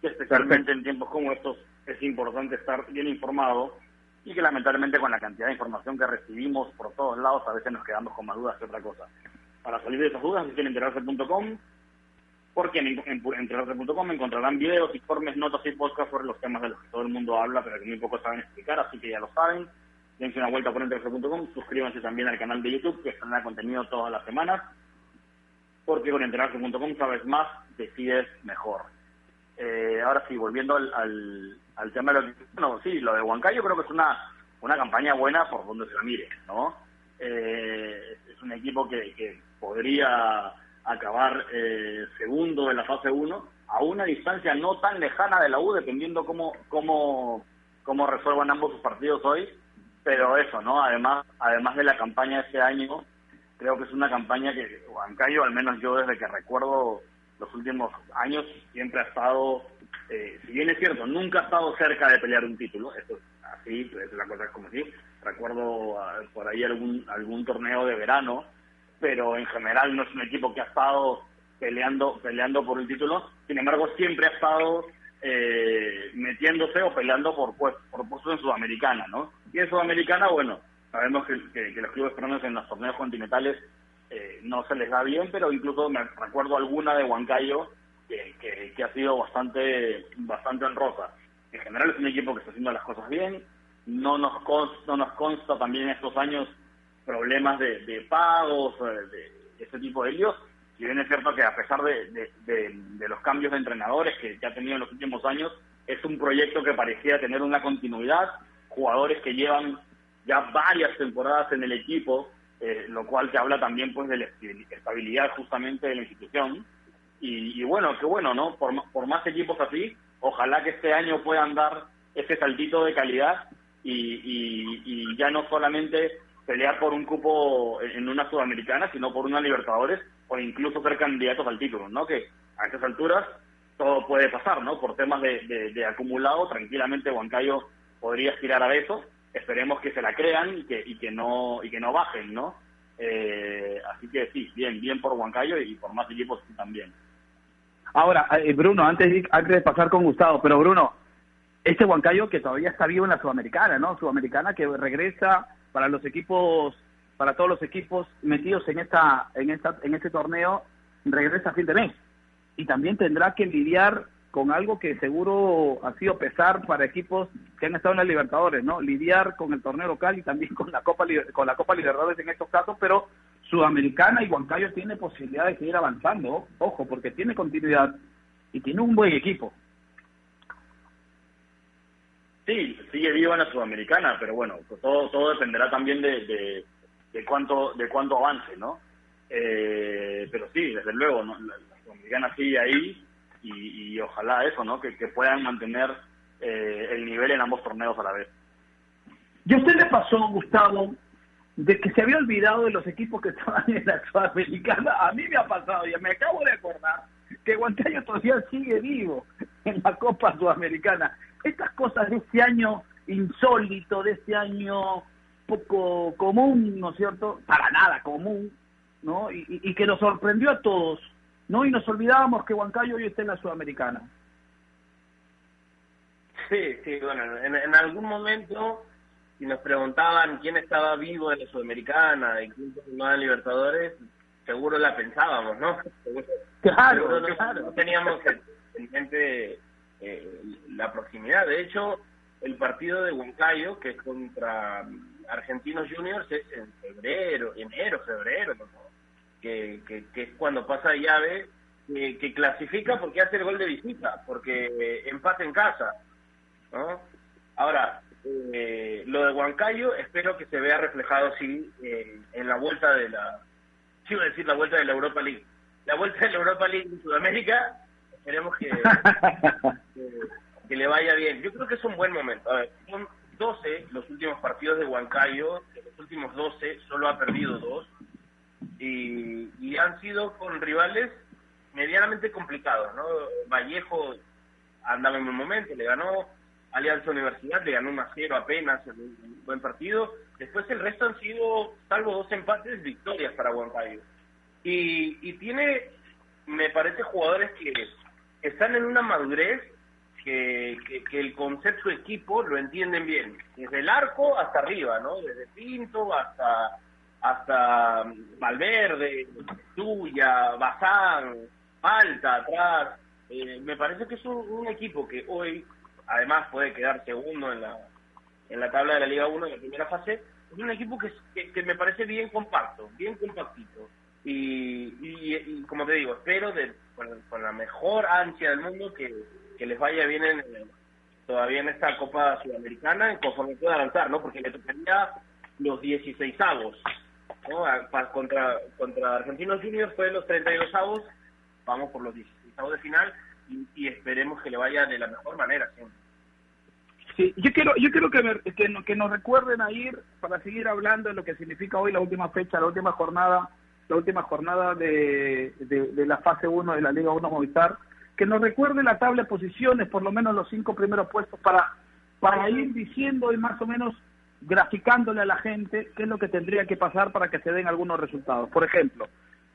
que especialmente en tiempos como estos es importante estar bien informado y que lamentablemente con la cantidad de información que recibimos por todos lados a veces nos quedamos con más dudas que otra cosa. Para salir de esas dudas visiten enterarse.com porque en, en, en encontrarán videos, informes, notas y podcasts sobre los temas de los que todo el mundo habla, pero que muy pocos saben explicar, así que ya lo saben. Dense una vuelta por enterarse.com, suscríbanse también al canal de YouTube, que están contenido todas las semanas, porque con enterarse.com sabes más, decides mejor. Eh, ahora sí, volviendo al, al, tema de lo que... Bueno, sí, lo de Huancayo creo que es una, una campaña buena por donde se la mire, ¿no? Eh, es un equipo que, que podría acabar eh, segundo en la fase 1 a una distancia no tan lejana de la U, dependiendo cómo, cómo, cómo resuelvan ambos sus partidos hoy. Pero eso, ¿no? Además, además de la campaña de este año, creo que es una campaña que Huancayo, al menos yo desde que recuerdo los últimos años, siempre ha estado, eh, si bien es cierto, nunca ha estado cerca de pelear un título, esto es así, es la cosa como así. Recuerdo ah, por ahí algún, algún torneo de verano pero en general no es un equipo que ha estado peleando peleando por un título. Sin embargo, siempre ha estado eh, metiéndose o peleando por, pues, por puestos en Sudamericana, ¿no? Y en Sudamericana, bueno, sabemos que, los clubes peruanos en los torneos continentales eh, no se les da bien, pero incluso me recuerdo alguna de Huancayo que, que, ha sido bastante bastante honrosa. En general es un equipo que está haciendo las cosas bien, no nos consta, no nos consta también estos años problemas de, de pagos, de, ese tipo de líos. Si bien es cierto que a pesar de, de, los cambios de entrenadores que, ha tenido en los últimos años, es un proyecto que parecía tener una continuidad, jugadores que llevan ya varias temporadas en el equipo, eh, lo cual te habla también pues de la estabilidad justamente de la institución. Y, bueno, qué bueno, ¿no? Por, por más equipos así, ojalá que este año puedan dar ese saltito de calidad y, y, y ya no solamente pelear por un cupo en una Sudamericana, sino por una Libertadores o incluso ser candidatos al título, ¿no? Que a estas alturas todo puede pasar, ¿no? Por temas de, acumulado, tranquilamente Huancayo podría aspirar a eso. Esperemos que se la crean y que, y que no y que no bajen, ¿no? Eh, así que sí, bien, bien por Huancayo y por más equipos también. Ahora, eh, Bruno, antes antes de pasar con Gustavo, pero Bruno, este Huancayo que todavía está vivo en la Sudamericana, ¿no? Sudamericana que regresa para los equipos, para todos los equipos metidos en esta, en esta, en este torneo, regresa a fin de mes. Y también tendrá que lidiar con algo que seguro ha sido pesar para equipos que han estado en la Libertadores, ¿no? Lidiar con el torneo local y también con la Copa con la Copa Libertadores en estos casos, pero Sudamericana y Huancayo tiene posibilidad de seguir avanzando, ojo, porque tiene continuidad y tiene un buen equipo. Sí, sigue viva en la Sudamericana, pero bueno, pues todo todo dependerá también de, de, cuánto de cuánto avance, ¿no? Eh, pero sí, desde luego, ¿no? la, Sudamericana sigue ahí y, ojalá eso, ¿no? Que, puedan mantener eh, el nivel en ambos torneos a la vez. ¿Y a usted le pasó, Gustavo, de que se había olvidado de los equipos que estaban en la Sudamericana? A mí me ha pasado, ya me acabo de acordar que Guantayo todavía sigue vivo en la Copa Sudamericana estas cosas de este año insólito, de este año poco común, ¿no es cierto? Para nada común, ¿no? Y, que nos sorprendió a todos, ¿no? Y nos olvidábamos que Huancayo hoy está en la Sudamericana. Sí, sí, bueno, en, algún momento, si nos preguntaban quién estaba vivo en la Sudamericana y quién no en Libertadores, seguro la pensábamos, ¿no? claro, claro. No teníamos en mente eh, la proximidad. De hecho, el partido de Huancayo, que es contra Argentinos Juniors, es en febrero, enero, febrero, que, que, es cuando pasa llave, que clasifica porque hace el gol de visita, porque empate en casa. ¿no? Ahora, eh, lo de Huancayo espero que se vea reflejado, sí, eh, en la vuelta de la... Sí, iba a decir la vuelta de la Europa League. La vuelta de la Europa League en Sudamérica Esperemos que, que, le vaya bien. Yo creo que es un buen momento. A ver, son 12 los últimos partidos de Huancayo. De los últimos 12 solo ha perdido dos. Y, y han sido con rivales medianamente complicados. ¿no? Vallejo andaba en un momento, le ganó. Alianza Universidad le ganó un a 0 apenas en un buen partido. Después el resto han sido, salvo dos empates, victorias para Huancayo. Y, y tiene, me parece, jugadores que están en una madurez que, que, el concepto equipo lo entienden bien, desde el arco hasta arriba, ¿no? Desde Pinto hasta hasta Valverde, Tuya, Bazán, alta atrás. Eh, me parece que es un equipo que hoy, además, puede quedar segundo en la, en la tabla de la Liga 1 en la primera fase. Es un equipo que, que, me parece bien compacto, bien compactito. Y, y, como te digo, espero de, con, con la mejor ansia del mundo que, que les vaya bien en, todavía en esta Copa Sudamericana conforme pueda avanzar, ¿no? Porque le tocaría los 16 avos, ¿no? Contra, contra Argentinos Juniors fue los 32 avos, vamos por los 16 avos de final y, esperemos que le vaya de la mejor manera siempre. Sí, yo quiero, yo quiero que, me- que, que nos recuerden a ir para seguir hablando de lo que significa hoy la última fecha, la última jornada, la última jornada de, de, de la fase 1 de la Liga 1 Movistar, que nos recuerde la tabla de posiciones, por lo menos los cinco primeros puestos, para, para ir diciendo y más o menos graficándole a la gente qué es lo que tendría que pasar para que se den algunos resultados. Por ejemplo,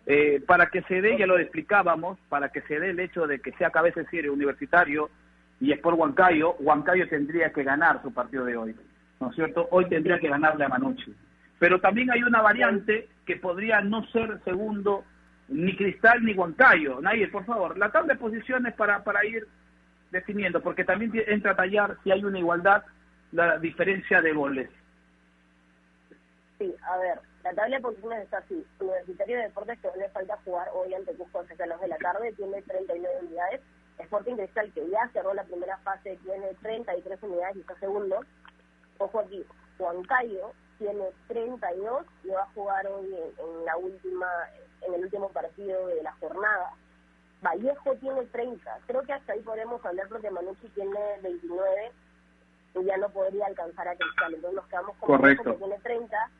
eh, para que se dé, ya lo explicábamos, para que se dé el hecho de que sea cabeza de serie universitario y Sport Huancayo, Huancayo tendría que ganar su partido de hoy, ¿no es cierto? Hoy tendría que ganarle a Manucci. Pero también hay una variante que podría no ser segundo ni Cristal ni Huancayo. Nair, por favor, la tabla de posiciones para, para ir definiendo, porque también entra a tallar si hay una igualdad la diferencia de goles. Sí, a ver, la tabla de posiciones está así. Universitario de Deportes, que le falta jugar hoy ante Cusco a las de la tarde, tiene 39 unidades. Sporting Cristal, que ya cerró la primera fase, tiene 33 unidades y está segundo. Ojo aquí, Huancayo tiene 32 y va a jugar hoy en, en la última, en el último partido de la jornada. Vallejo tiene 30. Creo que hasta ahí podemos hablar porque Manucci tiene 29 y ya no podría alcanzar a Cristal. Entonces nos quedamos con Correcto. Vallejo, que tiene 30,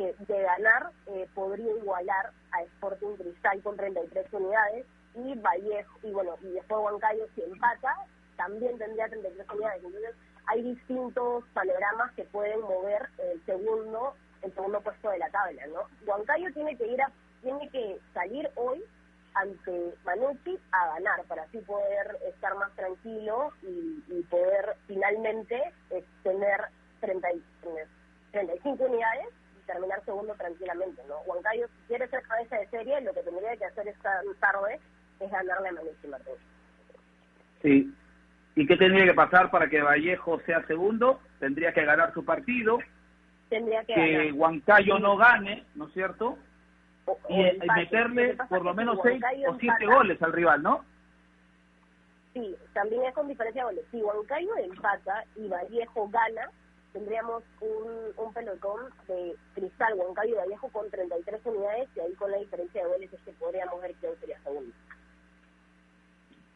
que de ganar eh, podría igualar a Sporting Cristal con 33 unidades y Vallejo, y bueno, y después Huancayo si empata, también tendría 33 unidades. Entonces hay distintos panoramas que pueden mover el segundo, el segundo puesto de la tabla, ¿no? Huancayo tiene que ir a, tiene que salir hoy ante Manucci a ganar para así poder estar más tranquilo y, poder finalmente eh, tener 30 y- tener 35 unidades terminar segundo tranquilamente, ¿no? Huancayo, si quiere ser cabeza de serie, lo que tendría que hacer esta tarde es ganarle a Manucci Martín. Sí. ¿Y qué tendría que pasar para que Vallejo sea segundo? Tendría que ganar su partido, Tendría que, que ganar. Huancayo no gane, ¿no es cierto? O- Y o eh, empate. Meterle por lo menos seis o siete empata- goles al rival, ¿no? Sí, también es con diferencia de goles. Si Huancayo empata y Vallejo gana, tendríamos un, un pelotón de Cristal, Huancayo y Vallejo con 33 unidades y ahí con la diferencia de goles es que podríamos ver quién sería segundo.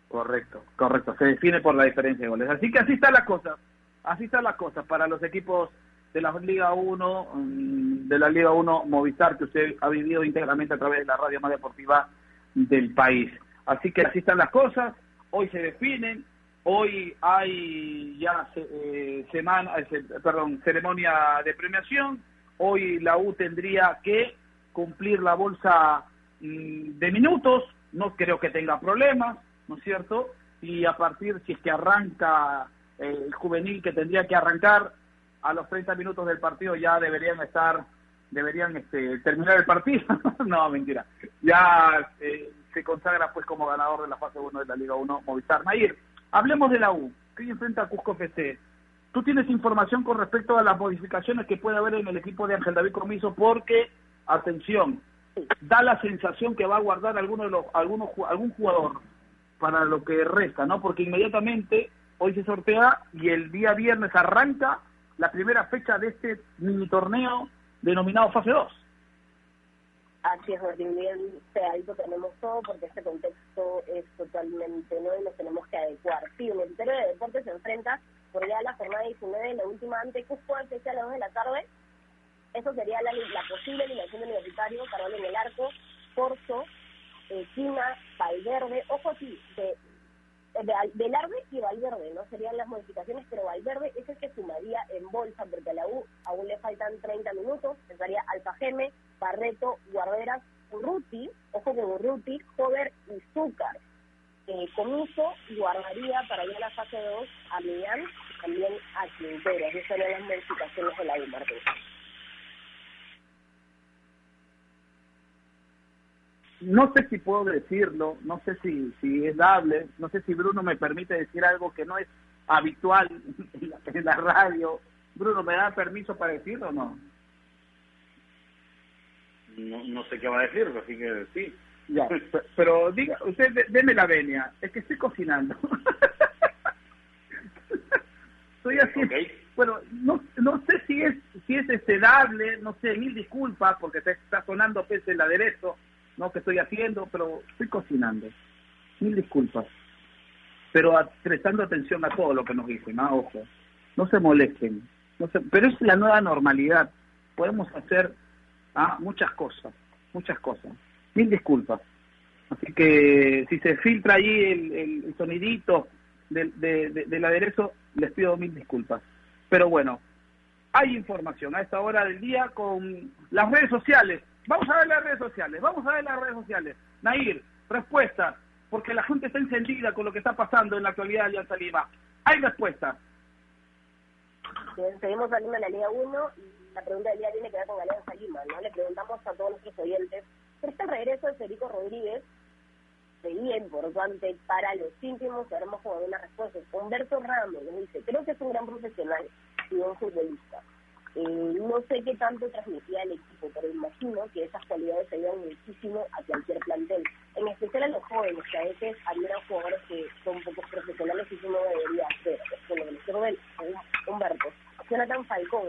Correcto, correcto. Se define por la diferencia de goles. Así que así está la cosa. Así está la cosa para los equipos de la Liga 1, mm, de la Liga 1 Movistar, que usted ha vivido íntegramente a través de la radio más deportiva del país. Así que así están las cosas. Hoy se definen. Hoy hay ya eh, semana, eh, perdón, ceremonia de premiación. Hoy la U tendría que cumplir la bolsa mm, de minutos. No creo que tenga problemas, ¿no es cierto? Y a partir, si es que arranca eh, el juvenil que tendría que arrancar a los 30 minutos del partido, ya deberían estar, deberían este, terminar el partido. no, mentira. Ya eh, se consagra pues como ganador de la fase 1 de la Liga 1 Movistar. Nair, hablemos de la U, que enfrenta a Cusco FC. ¿Tú tienes información con respecto a las modificaciones que puede haber en el equipo de Ángel David Comiso? Porque, atención, da la sensación que va a guardar alguno de los, algunos, ju- algún jugador para lo que resta, ¿no? Porque inmediatamente hoy se sortea y el día viernes arranca la primera fecha de este mini torneo denominado Fase 2. Así es, Martín, bien pegadito tenemos todo porque este contexto es totalmente nuevo y nos tenemos que adecuar. Sí, Universitario de Deportes se enfrenta por ya la jornada 19, la última ante Cusco, al a las 2 de la tarde. Eso sería la, la posible eliminación de Universitario, Carol en el arco, Corso, eh, Quina, Valverde, ojo aquí, de, Velarde y Valverde, ¿no? Serían las modificaciones, pero Valverde es el que sumaría en bolsa, porque a la U aún le faltan 30 minutos, estaría Alfajeme, Barreto, Guarderas, Urruti, ojo con Urruti, Jover y Zúcar. Eh, Comiso guardaría para ir a la fase 2 a Millán también a Quintero. Esas serían las modificaciones de la U, Martín. No sé si puedo decirlo, no sé si, si es dable, no sé si Bruno me permite decir algo que no es habitual en la, en la radio. Bruno, ¿me da permiso para decirlo o no? No, no sé qué va a decir, así que sí. Ya, pe- pero diga, usted de- deme la venia, es que estoy cocinando. estoy haciendo, bueno, no, no sé si es si es este dable, no sé, mil disculpas porque te está sonando pese el aderezo, no que estoy haciendo, pero estoy cocinando. Mil disculpas. Pero a- prestando atención a todo lo que nos dicen, ah, ojo. No se molesten. No se, pero es la nueva normalidad. Podemos hacer ah, muchas cosas, muchas cosas. Mil disculpas. Así que si se filtra ahí el, sonidito del, de- de- del aderezo, les pido mil disculpas. Pero bueno, hay información a esta hora del día con las redes sociales. Vamos a ver las redes sociales, vamos a ver las redes sociales. Nair, respuesta, porque la gente está encendida con lo que está pasando en la actualidad de Alianza Lima. Hay respuesta. Bien, seguimos hablando de la Liga 1 y la pregunta del día tiene que ver con Alianza Lima, ¿no? Le preguntamos a todos nuestros oyentes, ¿pero este regreso de Federico Rodríguez sería importante para los íntimos? Veremos como una respuesta. Humberto Ramos nos dice, creo que es un gran profesional y un futbolista. Eh, no sé qué tanto transmitía el equipo, pero imagino que esas cualidades ayudan muchísimo a cualquier plantel, en especial a los jóvenes, que a veces admiran jugadores que son pocos profesionales y eso no debería hacer. Por lo que les quiero ver, Humberto, Jonathan Falcón,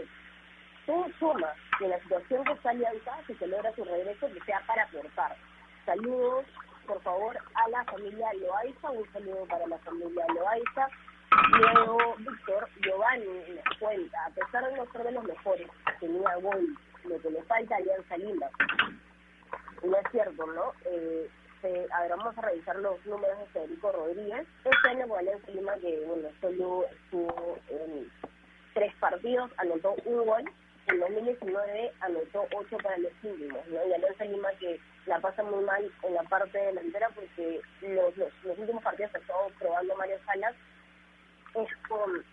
todo suma que la situación que está Alianza, si se logra su regreso, que sea para aportar. Saludos, por favor, a la familia Loaiza, un saludo para la familia Loaiza. Diego, Víctor, Giovanni cuenta, a pesar de no ser de los mejores, tenía gol, lo que le falta a Alianza Lima. No es cierto, ¿no? Eh, se- a ver, vamos a revisar los números de Federico Rodríguez. Este año con Alianza Lima, que bueno, solo estuvo en tres partidos, anotó un gol. En 2019 anotó ocho para los íntimos, ¿no? Y Alianza Lima que la pasa muy mal en la parte delantera porque los, los, los últimos partidos ha estado probando Mario Salas es con,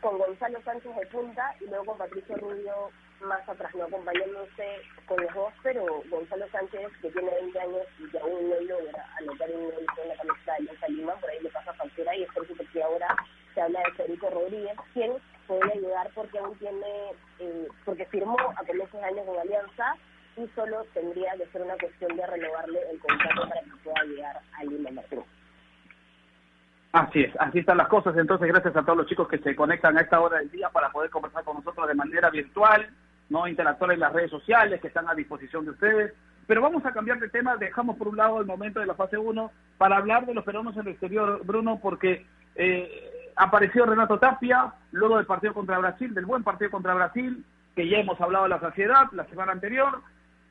con Gonzalo Sánchez de punta y luego con Patricio Rubio más atrás, no acompañándose con los dos, pero Gonzalo Sánchez, que tiene 20 años y que aún no logra anotar un gol con la camiseta de Alianza Lima, por ahí le pasa factura y es por eso que ahora se habla de Federico Rodríguez, quien puede ayudar porque aún tiene, eh, porque firmó a comienzos de año con Alianza y solo tendría que ser una cuestión de renovarle el contrato para que pueda llegar a Lima Martín. Así es, así están las cosas. Entonces, gracias a todos los chicos que se conectan a esta hora del día para poder conversar con nosotros de manera virtual, no interactuar en las redes sociales que están a disposición de ustedes. Pero vamos a cambiar de tema, dejamos por un lado el momento de la fase 1 para hablar de los peruanos en el exterior, Bruno, porque eh, apareció Renato Tapia luego del partido contra Brasil, del buen partido contra Brasil, que ya hemos hablado de la saciedad la semana anterior,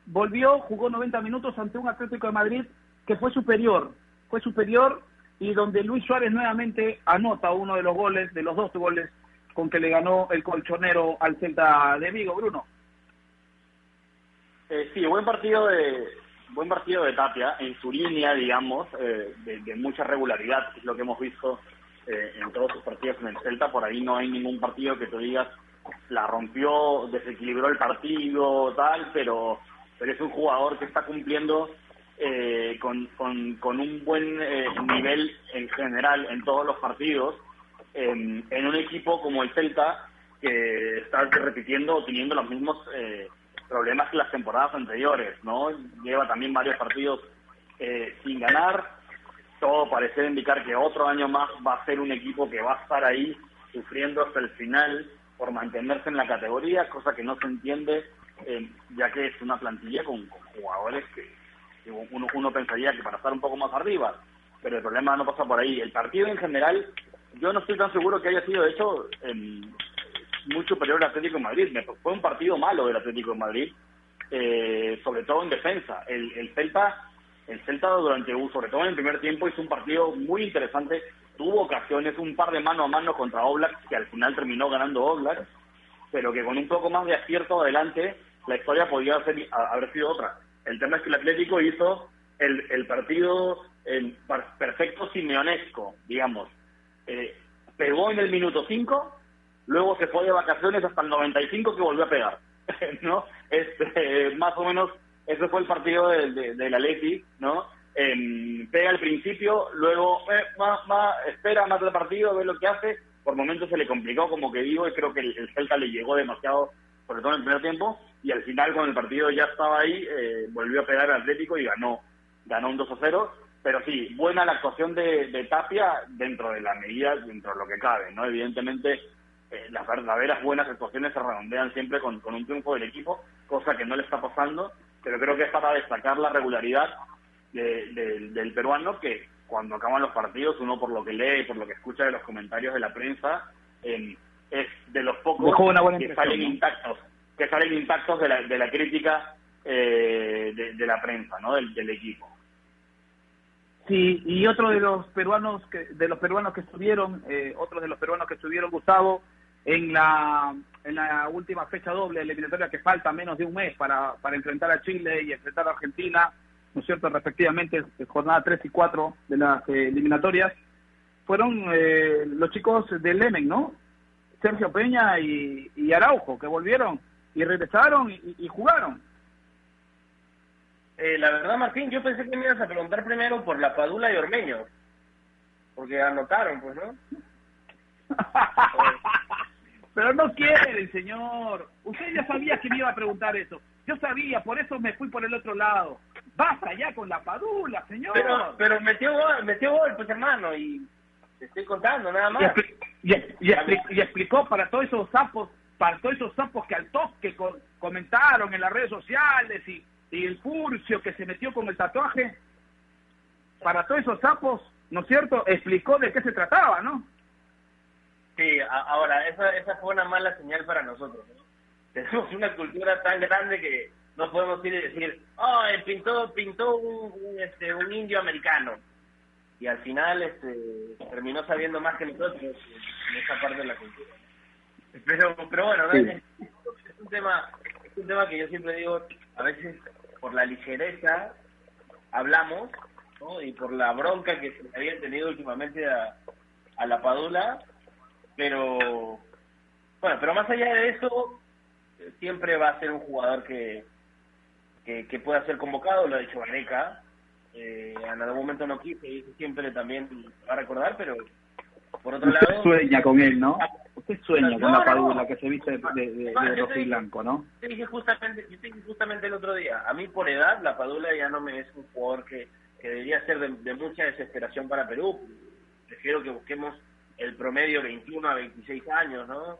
volvió, jugó 90 minutos ante un Atlético de Madrid que fue superior, fue superior y donde Luis Suárez nuevamente anota uno de los goles, de los dos goles con que le ganó el colchonero al Celta de Vigo, Bruno. Eh, sí, buen partido de buen partido de Tapia en su línea, digamos, eh, de, mucha regularidad, que es lo que hemos visto eh, en todos sus partidos en el Celta. Por ahí no hay ningún partido que tú digas la rompió, desequilibró el partido, tal, pero, pero es un jugador que está cumpliendo eh, con, con, con un buen eh, nivel en general en todos los partidos, en, en un equipo como el Celta, que está repitiendo o teniendo los mismos eh, problemas que las temporadas anteriores, ¿no? Lleva también varios partidos eh, sin ganar, todo parece indicar que otro año más va a ser un equipo que va a estar ahí sufriendo hasta el final por mantenerse en la categoría, cosa que no se entiende, eh, ya que es una plantilla con, con jugadores que, que uno, uno pensaría que para estar un poco más arriba, pero el problema no pasa por ahí. El partido en general, yo no estoy tan seguro que haya sido hecho em, muy superior al Atlético de Madrid. Fue un partido malo del Atlético de Madrid, eh, sobre todo en defensa. El, el Celta, el Celta durante, sobre todo en el primer tiempo, hizo un partido muy interesante. Tuvo ocasiones, un par de mano a mano contra Oblak, que al final terminó ganando Oblak, pero que con un poco más de acierto adelante, la historia podría ser, a- haber sido otra. El tema es que el Atlético hizo el, el partido par- perfecto simeonesco, digamos. Eh, pegó en el minuto 5, luego se fue de vacaciones hasta el 95 que volvió a pegar, ¿no? Este, más o menos ese fue el partido del de, del Atleti, ¿no? Em, pega al principio, luego eh, va, va, espera más del partido, ve lo que hace, por momentos se le complicó, como que digo, y creo que el, el Celta le llegó demasiado, sobre todo en el primer tiempo, y al final cuando el partido ya estaba ahí, eh, volvió a pegar al Atlético y ganó, ganó un 2 a 0, pero sí, buena la actuación de, de Tapia dentro de la medida, dentro de lo que cabe, ¿no? Evidentemente, eh, las verdaderas buenas actuaciones se redondean siempre con, con un triunfo del equipo, cosa que no le está pasando, pero creo que es para destacar la regularidad de- de- del peruano que cuando acaban los partidos, uno por lo que lee y por lo que escucha de los comentarios de la prensa, eh, es de los pocos que salen ¿no? intactos, que salen intactos de la, de la crítica eh, de, la prensa, ¿no? Del, equipo. Sí, y otro de los peruanos que de los peruanos que estuvieron, eh, otro de los peruanos que estuvieron, Gustavo, en la en la última fecha doble eliminatoria que falta menos de un mes para, para enfrentar a Chile y enfrentar a Argentina, ¿no es cierto?, respectivamente, jornada 3 y 4 de las eh, eliminatorias, fueron eh, los chicos del Lemen, ¿no? Sergio Peña y Araujo, que volvieron y regresaron y, y jugaron. Eh, la verdad, Martín, yo pensé que me ibas a preguntar primero por la Padula y Ormeño. Porque anotaron, pues, ¿no? Pero no quieren, señor. Usted ya sabía que me iba a preguntar eso. Yo sabía, por eso me fui por el otro lado. Basta ya con la padula, señor. Pero, pero metió gol, metió gol, pues, hermano, y te estoy contando, nada y, más. expli- y, y expli- y explicó para todos esos sapos, todos esos sapos que al toque co- comentaron en las redes sociales y, el furcio que se metió con el tatuaje, para todos esos sapos, ¿no es cierto? Explicó de qué se trataba, ¿no? Sí, ahora, esa, esa fue una mala señal para nosotros, ¿no? Tenemos una cultura tan grande que no podemos ir y decir, oh, eh, pintó, pintó un, un, este, un indio americano. Y al final este, terminó sabiendo más que nosotros en esa parte de la cultura. Pero, pero bueno, ¿no? Sí. es, es un tema es un tema que yo siempre digo, a veces por la ligereza hablamos, ¿no? Y por la bronca que se le había tenido últimamente a, a la Padula, pero bueno, pero más allá de eso, siempre va a ser un jugador que, que, que pueda ser convocado, lo ha dicho Vaneca, eh, en algún momento no quiso y eso siempre también va a recordar, pero por otro lado... sueña con él, ¿no? Usted sueña con la padula que se viste de, de, yo rojo y blanco, ¿no? Te dije justamente, yo te dije justamente el otro día, a mí por edad la Padula ya no me es un jugador que, que debería ser de, de mucha desesperación para Perú. Prefiero que busquemos el promedio 21 a 26 años, ¿no?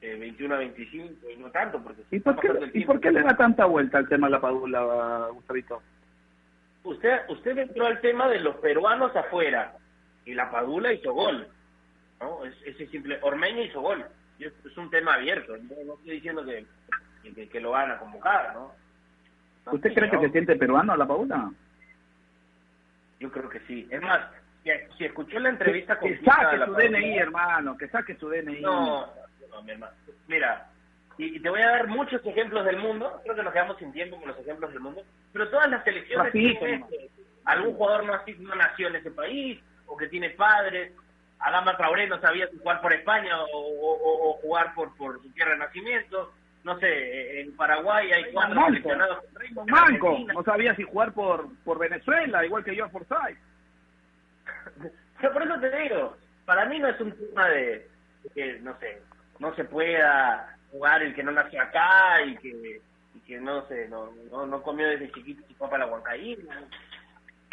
Eh, 21 a 25 y no tanto, porque ¿Y por, qué, ¿Y tiempo. por qué le da tanta vuelta al tema de la padula, Gustavito? Usted, usted entró al tema de los peruanos afuera y la Padula hizo gol, ¿no? Es, ese simple, Ormeño hizo gol. Es, es un tema abierto, no, no estoy diciendo que, que, que lo van a convocar, ¿no? No ¿Usted cree que se siente peruano la padula? Yo creo que sí. Es más, si, si escuchó la entrevista con Que saque la su Padula- DNI, hermano, que saque su DNI. No, no, mi hermano. Mira, y, y te voy a dar muchos ejemplos del mundo. Creo que nos quedamos sin tiempo con los ejemplos del mundo. Pero todas las selecciones tienen algún jugador no nació en ese país o que tiene padres. Adama Traoré no sabía si jugar por España o, o- o- o jugar por, por su tierra de nacimiento. No sé, en Paraguay hay cuatro Manco. seleccionados. Manco, no sabía si jugar por, por Venezuela, igual que George Forsyth. Pero por eso te digo, para mí no es un tema de, de que, no sé, no se pueda jugar el que no nació acá y que, y que no sé, no, no, no comió desde chiquito y fue para la huancaína.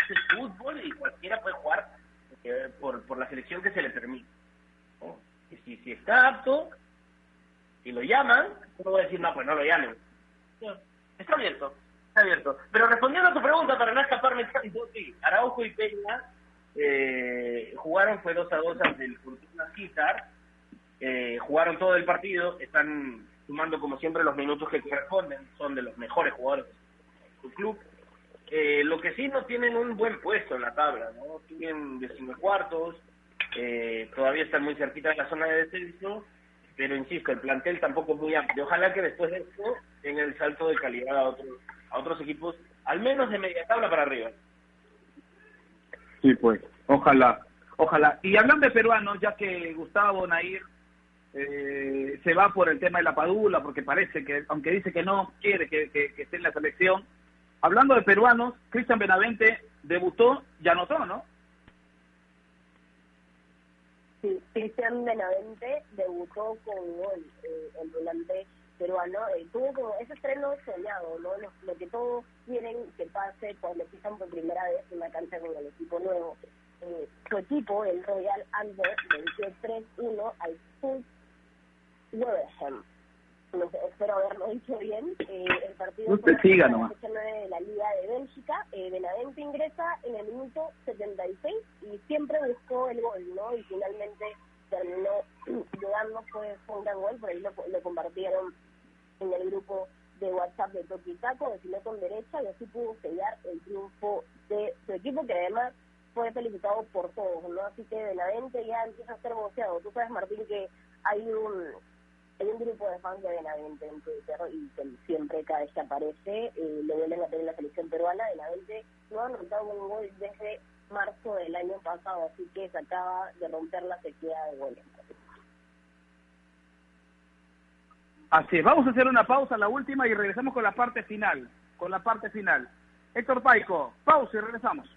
Es el fútbol y cualquiera puede jugar por, por la selección que se le permite. ¿no? Y si, si está apto y lo llaman, no voy a decir, no, pues no lo llamen. No, Está abierto, está abierto. Pero respondiendo a tu pregunta, para no escaparme tanto, sí, Araujo y Peña eh, jugaron, fue 2 a 2 ante el Fortuna Citar, eh, jugaron todo el partido, están sumando como siempre los minutos que corresponden, son de los mejores jugadores de su club. Eh, lo que sí no tienen un buen puesto en la tabla, ¿no? Tienen decimocuartos, eh, todavía están muy cerquita de la zona de descenso, pero insisto, el plantel tampoco es muy amplio. Ojalá que después de esto tenga el salto de calidad a otros, a otros equipos, al menos de media tabla para arriba. Sí, pues, ojalá, ojalá. Y hablando de peruanos, ya que Gustavo Nair eh, se va por el tema de la padula, porque parece que, aunque dice que no quiere que esté en la selección, hablando de peruanos, Cristian Benavente debutó y anotó, ¿no? Sí, Cristian Benavente debutó con gol, eh, el volante peruano. Eh, tuvo como ese estreno soñado, ¿no? Lo, que todos quieren que pase cuando empiezan por primera vez una cancha con el equipo nuevo. Eh, su equipo, el Royal Antwerp, venció 3-1 al Weverham. No sé, espero haberlo dicho bien. Eh, el partido Usted siga nomás. de la Liga de Bélgica. Eh, Benavente ingresa en el minuto 76 y siempre buscó el gol, ¿no? Y finalmente terminó llegando, fue, fue un gran gol, por ahí lo, lo compartieron en el grupo de WhatsApp de Toki Taco, con derecha y así pudo sellar el triunfo de su equipo, que además fue felicitado por todos, ¿no? Así que Benavente ya empieza a ser boceado. Tú sabes, Martín, que hay un hay un grupo de fans de Benavente en Twitter y que siempre cada vez que aparece eh, le vuelven a tener la selección peruana. Benavente no ha anotado un gol desde marzo del año pasado, así que se acaba de romper la sequía de goles. Así es, vamos a hacer una pausa, la última, y regresamos con la parte final, con la parte final. Héctor Paico, pausa y regresamos.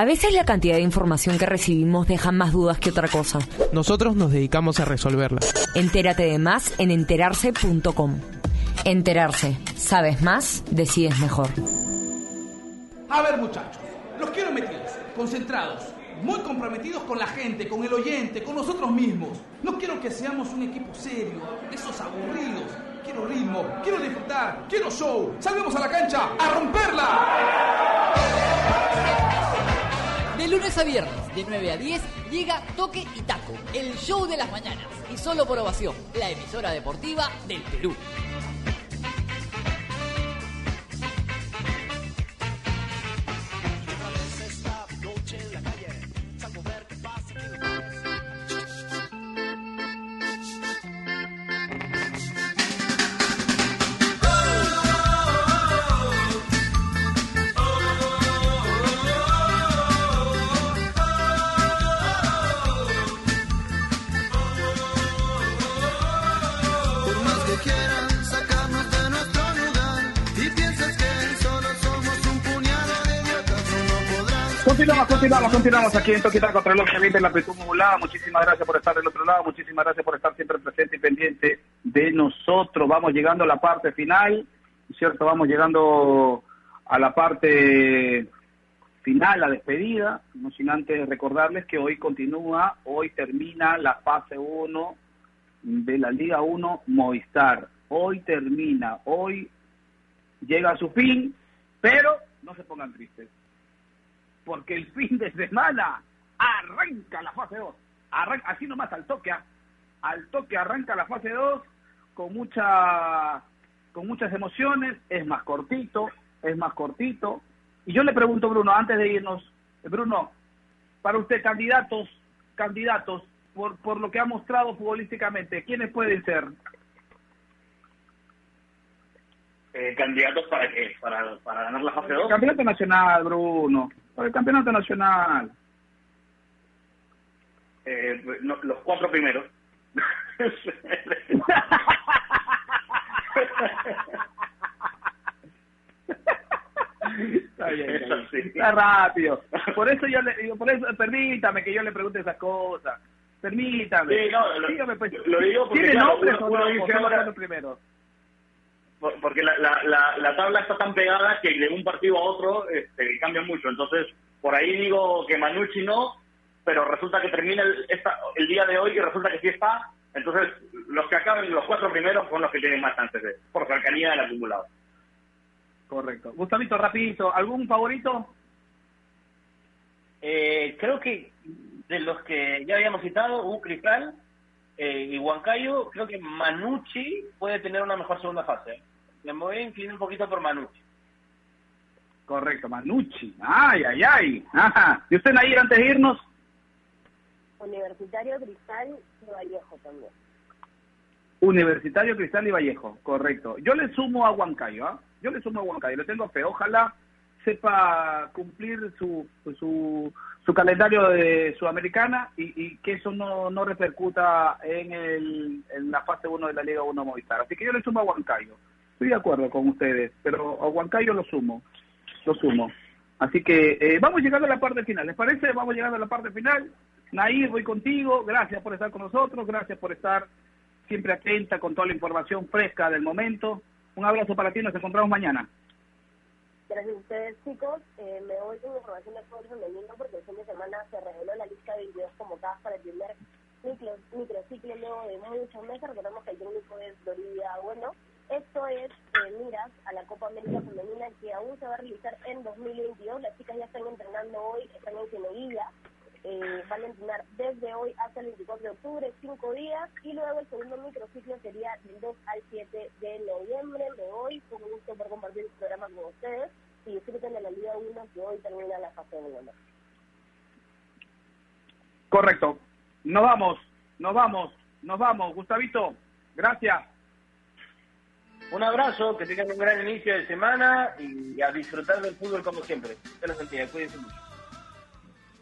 A veces la cantidad de información que recibimos deja más dudas que otra cosa. Nosotros nos dedicamos a resolverla. Entérate de más en enterarse.com. Enterarse. Sabes más, decides mejor. A ver muchachos, los quiero metidos, concentrados, muy comprometidos con la gente, con el oyente, con nosotros mismos. No quiero que seamos un equipo serio, de esos aburridos. Quiero ritmo, quiero disfrutar, quiero show. Salvemos a la cancha a romperla. De lunes a viernes, de 9 a 10, llega Toque y Taco, el show de las mañanas. Y solo por ovación, la emisora deportiva del Perú. Continuamos, continuamos, continuamos aquí en Toquita contra el 20 en la Amplitud Modulada. Muchísimas gracias por estar del otro lado, muchísimas gracias por estar siempre presente y pendiente de nosotros. Vamos llegando a la parte final, ¿cierto? Vamos llegando a la parte final, la despedida, no sin antes recordarles que hoy continúa, hoy termina la fase 1 de la Liga 1 Movistar. Hoy termina, hoy llega a su fin, pero no se pongan tristes porque el fin de semana arranca la fase 2. Arranca, así nomás al toque, ¿ah? al toque arranca la fase 2 con mucha con muchas emociones, es más cortito, es más cortito. Y yo le pregunto, Bruno, antes de irnos, Bruno, para usted, candidatos, candidatos, por, por lo que ha mostrado futbolísticamente, ¿quiénes pueden ser? Eh, ¿Candidatos para qué? ¿Para, ¿Para ganar la fase 2? Campeonato nacional, Bruno. Por el campeonato nacional. Eh, no, los cuatro primeros. Está bien, está, bien. está rápido. Por eso yo le digo, por eso permítame que yo le pregunte esas cosas. Permítame. Sí, no, lo, Dígame, pues, lo digo porque ¿Tiene claro, nombres uno, o uno no? dice ¿O son ahora, los primeros? Porque la, la, la, la tabla está tan pegada que de un partido a otro este, cambia mucho. Entonces, por ahí digo que Manucci no, pero resulta que termina el, esta, el día de hoy y resulta que sí está. Entonces, los que acaben los cuatro primeros son los que tienen más chances de, por cercanía del acumulado. Correcto. Gustavito, rapidito, ¿algún favorito? Eh, creo que de los que ya habíamos citado, un Cristal eh, y Huancayo, creo que Manucci puede tener una mejor segunda fase. Me voy a inclinar un poquito por Manucci. Correcto, Manucci. Ay, ay, ay. Ajá. ¿Y usted, Nair, antes de irnos? Universitario Cristal de Vallejo también. Universitario Cristal y Vallejo, correcto. Yo le sumo a Huancayo, ¿ah? Yo le sumo a Huancayo, le tengo fe. Ojalá sepa cumplir su, su, su calendario de Sudamericana y, y que eso no, no repercuta en, el, en la fase 1 de la Liga 1 Movistar. Así que yo le sumo a Huancayo. Estoy de acuerdo con ustedes, pero a Huancayo lo sumo, lo sumo. Así que eh, vamos llegando a la parte final, ¿les parece? Vamos llegando a la parte final. Nair, voy contigo. Gracias por estar con nosotros, gracias por estar siempre atenta con toda la información fresca del momento. Un abrazo para ti, nos encontramos mañana. Gracias a ustedes, chicos. Eh, me voy con información de fútbol femenino porque el fin de semana se reveló la lista de 22 convocadas para el primer micro, microciclo luego de muchos meses. Recordemos que el técnico es Dorida Bueno. Esto es eh, miras a la Copa América Femenina que aún se va a realizar en 2022. Las chicas ya están entrenando hoy, están en Cieneguilla. Eh, van a entrenar desde hoy hasta el 24 de octubre, cinco días, y luego el segundo microciclo sería del 2 al 7 de noviembre. Me voy, con gusto por compartir el programa con ustedes y disfruten de la Liga 1 que hoy termina la fase 1. Correcto. Nos vamos, nos vamos, nos vamos. Gustavito, gracias. Un abrazo, que tengan un gran inicio de semana y a disfrutar del fútbol como siempre. Te lo sentía, cuídense mucho.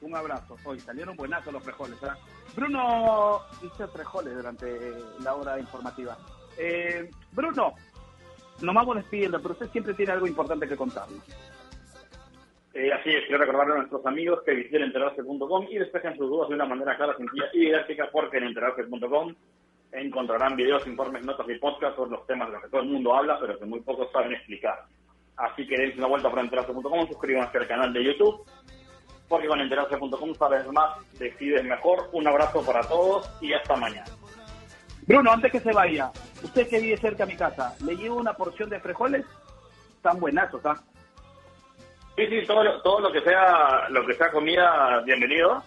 Un abrazo. Hoy salieron buenazos los frejoles. ¿verdad? Bruno hizo frejoles durante la hora informativa. Eh, Bruno, nos vamos despidiendo, pero usted siempre tiene algo importante que contarnos. Eh, así es, quiero recordarle a nuestros amigos que visiten enterarse.com y despejen sus dudas de una manera clara, sencilla y didáctica, porque en enterarse.com encontrarán videos, informes, notas y podcasts sobre los temas de los que todo el mundo habla, pero que muy pocos saben explicar. Así que dense una vuelta por enterarse.com, suscríbanse al canal de YouTube, porque con enterarse.com sabes más, decides mejor. Un abrazo para todos y hasta mañana. Bruno, antes que se vaya, usted que vive cerca de mi casa, ¿le llevo una porción de frijoles? Están buenazos, ¿ah? Sí, sí, todo lo, todo lo que sea lo que sea comida, bienvenido.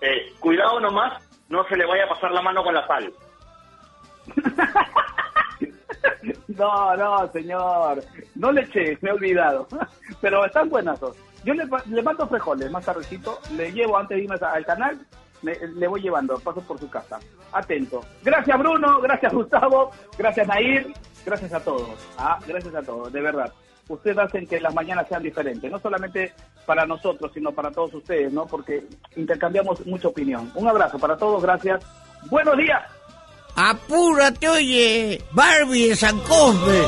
Eh, cuidado nomás, no se le vaya a pasar la mano con la sal. No, no, señor. No le eché, me he olvidado. Pero están buenazos. Yo le, le mando frijoles más tardecito, le llevo antes de irme al canal, le, le voy llevando, paso por su casa. Atento. Gracias Bruno, gracias Gustavo, gracias Nair, gracias a todos. Ah, gracias a todos, de verdad. Ustedes hacen que las mañanas sean diferentes, no solamente para nosotros, sino para todos ustedes, ¿no? Porque intercambiamos mucha opinión. Un abrazo para todos, gracias. Buenos días. Apúrate, oye, Barbie de San Cosme.